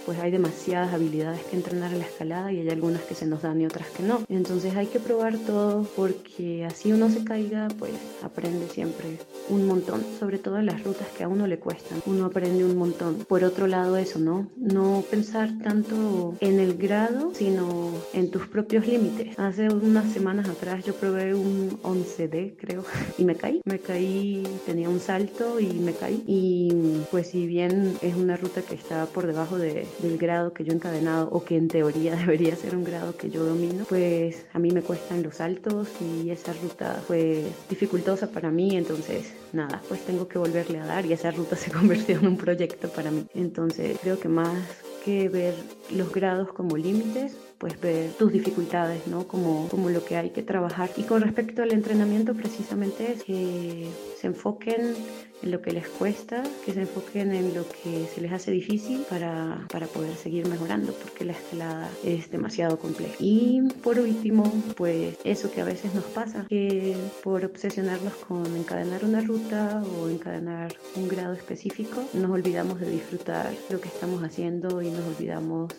pues hay demasiadas habilidades que entrenar en la escalada y hay algunas que se nos dan y otras que no. Entonces hay que probar todo porque así uno se caiga, pues aprende siempre un montón, sobre todo en las rutas que a uno le cuestan. Uno aprende un montón. Por otro lado eso, ¿no? No pensar tanto en el grado, sino en tus propios límites. Hace unas semanas atrás yo probé un 11D, creo, y me caí. Me caí, tenía un salto y me caí. Y pues si bien es una ruta que está por debajo de, del grado que yo encadenado o que en teoría debería ser un grado que yo domino, pues a mí me cuestan los saltos y esa ruta fue dificultosa para mí, entonces nada, pues tengo que volverle a dar y esa ruta se convirtió en un proyecto para mí. Entonces creo que más que ver los grados como límites, pues ver tus dificultades, ¿no? Como, como lo que hay que trabajar. Y con respecto al entrenamiento, precisamente es que se enfoquen en lo que les cuesta, que se enfoquen en lo que se les hace difícil para, para poder seguir mejorando, porque la escalada es demasiado compleja. Y por último, pues eso que a veces nos pasa, que por obsesionarnos con encadenar una ruta o encadenar un grado específico, nos olvidamos de disfrutar lo que estamos haciendo y nos olvidamos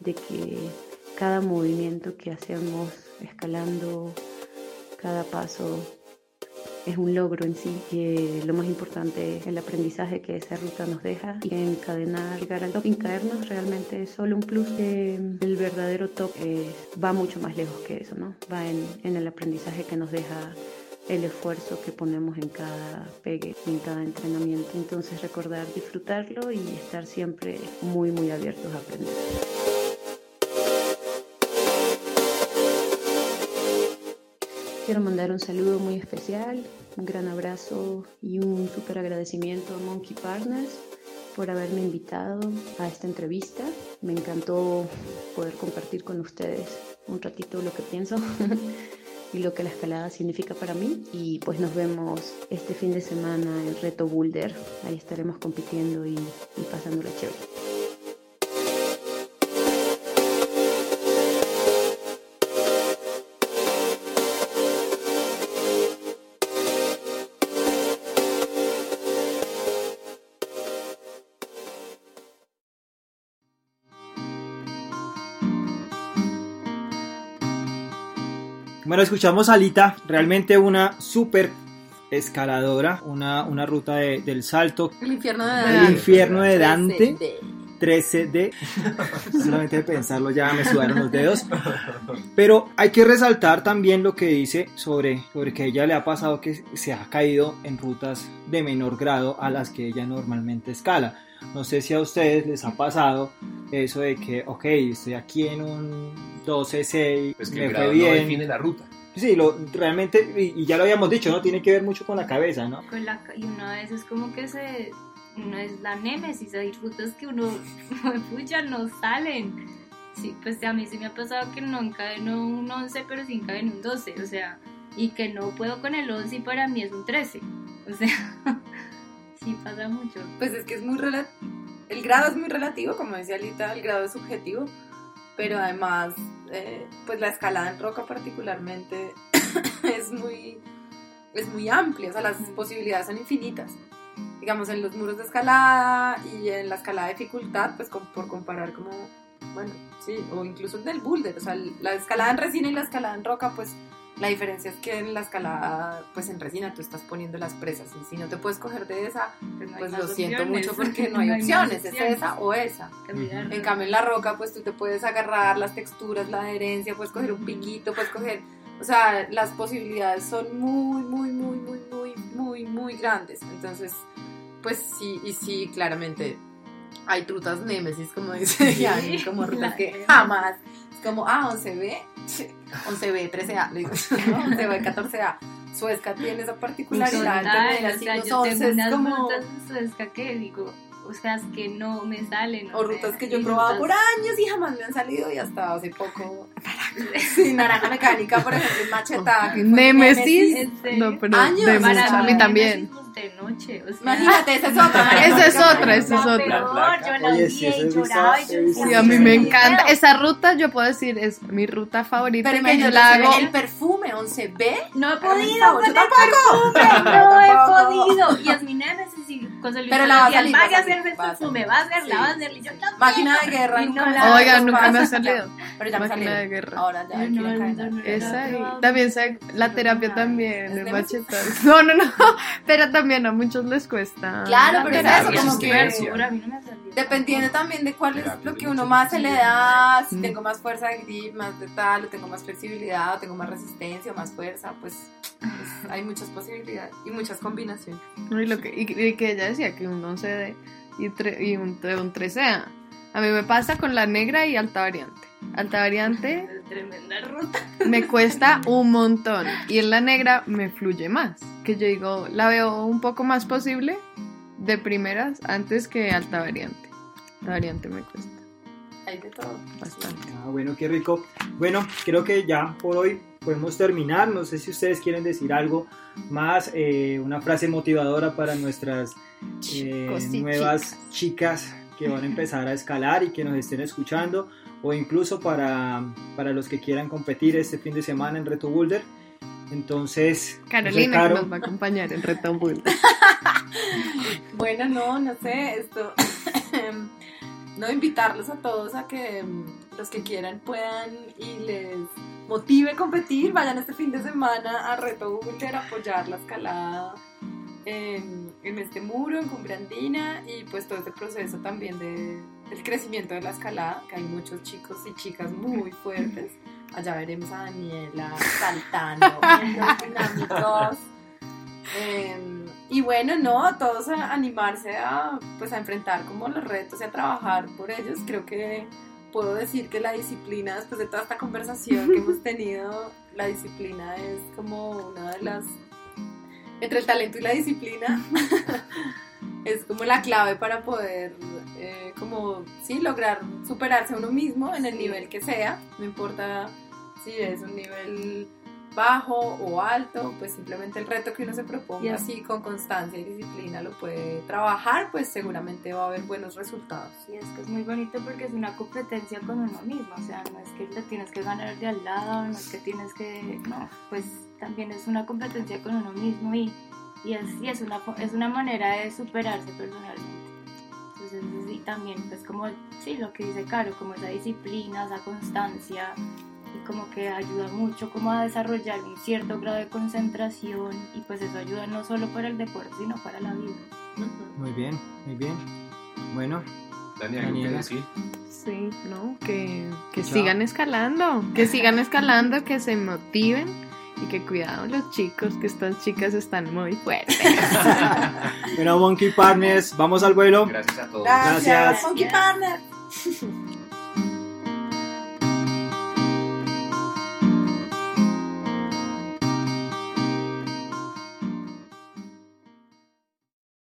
de que cada movimiento que hacemos escalando, cada paso es un logro en sí, que lo más importante es el aprendizaje que esa ruta nos deja y encadenar, llegar al top, sin caernos realmente es solo un plus, el verdadero top va mucho más lejos que eso, ¿no? Va en, en el aprendizaje que nos deja el esfuerzo que ponemos en cada pegue, en cada entrenamiento. Entonces recordar disfrutarlo y estar siempre muy, muy abiertos a aprender. Quiero mandar un saludo muy especial, un gran abrazo y un súper agradecimiento a Monkey Partners por haberme invitado a esta entrevista. Me encantó poder compartir con ustedes un ratito lo que pienso y lo que la escalada significa para mí. Y pues nos vemos este fin de semana en Reto Boulder. Ahí estaremos compitiendo y, y pasándola chévere. Bueno, escuchamos a Alita, realmente una súper escaladora, una, una ruta de- del salto, El infierno de el Dante. infierno de Dante. 13D. 13D. Solamente de pensarlo ya me sudaron los dedos. Pero hay que resaltar también lo que dice sobre, sobre que a ella le ha pasado que se ha caído en rutas de menor grado a las que ella normalmente escala. No sé si a ustedes les ha pasado eso de que, ok, estoy aquí en un 12C Pues que me fue grado no bien. define la ruta. Sí, lo, realmente, y, y ya lo habíamos dicho, ¿no? Tiene que ver mucho con la cabeza, ¿no? Con la y uno a veces como que se uno es la némesis hay rutas que uno pucha no salen sí pues a mí sí me ha pasado que no encadeno un 11 pero sí encadeno un 12 o sea y que no puedo con el 11 y para mí es un 13 o sea sí pasa mucho Pues es que es muy relativo. El grado es muy relativo, como decía Alita, el grado es subjetivo. Pero además, eh, pues la escalada en roca particularmente es muy, es muy amplia. O sea, las posibilidades son infinitas. Digamos, en los muros de escalada y en la escalada de dificultad, pues con- por comparar como, bueno, sí, o incluso en el boulder. O sea, la escalada en resina y la escalada en roca, pues la diferencia es que en la escalada, pues en resina tú estás poniendo las presas y si no te puedes coger de esa, pues, no pues lo siento mucho porque no hay opciones, es esa o esa. En cambio en la roca pues tú te puedes agarrar las texturas, la adherencia, puedes coger un piquito, puedes coger, o sea, las posibilidades son muy, muy, muy, muy, muy, muy, muy grandes. Entonces, pues sí, y sí, claramente hay rutas némesis, como dice Yanni, como rutas que jamás, es como, ah, 11B, 11B, 13A, le digo, ¿no? 11B, 14A. Suezca tiene esa particularidad de Total, o así sea, los yo tengo 11 unas como... rutas en Suezca que digo, o sea, es que no me salen. O sea, rutas que yo he probado rutas- por años y jamás me han salido y hasta hace poco. Sí, naranja mecánica, por ejemplo, machetada. Némesis. No, pero Años. de Para a mí mí, también. De noche, o sea, Imagínate, esa es otra. Esa es otra, esa es otra. yo la Oye, sí, he y lloraba y yo Sí, a mí me "Qué encanta. feo". Esa ruta, yo puedo decir, es mi ruta favorita. Pero que me yo la hago. el perfume 11B. No he el podido favor, con yo el tampoco. perfume, no he podido. Y es mi némesis y con Pero la va a va a perfume, salir. va a hacerla, Sí. va a hacerla. Y yo también. Máquina de guerra. Oiga, Pues nunca me ha salido. Pero ya me Máquina de guerra. Ahora ya Esa también sé, la terapia también. No, no, no, pero también a muchos les cuesta. Claro, La pero es eso, como que súper, a mí no me ha salido. Dependiendo también de cuál es lo que de uno más se le da, si tengo más fuerza de grip, más de tal, o tengo más flexibilidad, o tengo más resistencia, o más fuerza, pues, pues, hay muchas posibilidades y muchas combinaciones. Y, lo que, y, y que ella decía que un 11D y, tre- y un, un 13A. A mí me pasa con la negra y alta variante. Alta variante Tremenda ruta. me cuesta un montón y en la negra me fluye más. Que yo digo, la veo un poco más posible de primeras antes que alta variante. Alta variante me cuesta Hay de todo. bastante. Ah, bueno, qué rico. Bueno, creo que ya por hoy podemos terminar. No sé si ustedes quieren decir algo más, eh, una frase motivadora para nuestras eh, Chicos nuevas chicas que van a empezar a escalar y que nos estén escuchando, o incluso para, para los que quieran competir este fin de semana en Reto Boulder. Entonces, no sé, Carolina Caro, que nos va a acompañar en Reto Bull. Bueno, no, no sé, esto. no invitarlos a todos a que mm, los que quieran puedan y les motive competir, vayan este fin de semana a Reto Boulder a apoyar la escalada en, en este muro, en Cumbre Andina y pues todo este proceso también de, del crecimiento de la escalada, que hay muchos chicos y chicas muy fuertes. Allá veremos a Daniela saltando dinámicos. Eh, y bueno, no, todos a animarse a, pues, a enfrentar como los retos y a trabajar por ellos. Creo que puedo decir que la disciplina, después de toda esta conversación que hemos tenido, la disciplina es como una de las... Entre el talento y la disciplina es como la clave para poder, eh, como, sí, lograr superarse a uno mismo en el nivel que sea. No importa si es un nivel bajo o alto, pues simplemente el reto que uno se proponga, Yes. así con constancia y disciplina lo puede trabajar, pues seguramente va a haber buenos resultados. Sí, es que es muy bonito porque es una competencia con uno mismo, o sea, no es que le tienes que ganar de al lado, no es que tienes que, no, pues también es una competencia con uno mismo y, y, es, y es, una, es una manera de superarse personalmente. Entonces, sí, también, pues como, sí, lo que dice Caro, como esa disciplina, esa constancia, y como que ayuda mucho como a desarrollar un cierto grado de concentración y pues eso ayuda no solo para el deporte sino para la vida. Muy bien, muy bien. Bueno, Dani, ¿algo que Daniela. decir? Sí, ¿no? Que, que sigan escalando, que sigan escalando, que se motiven y que cuidado los chicos, que estas chicas están muy fuertes. bueno, Monkey Partners, vamos al vuelo. Gracias a todos. Gracias. Monkey Partner.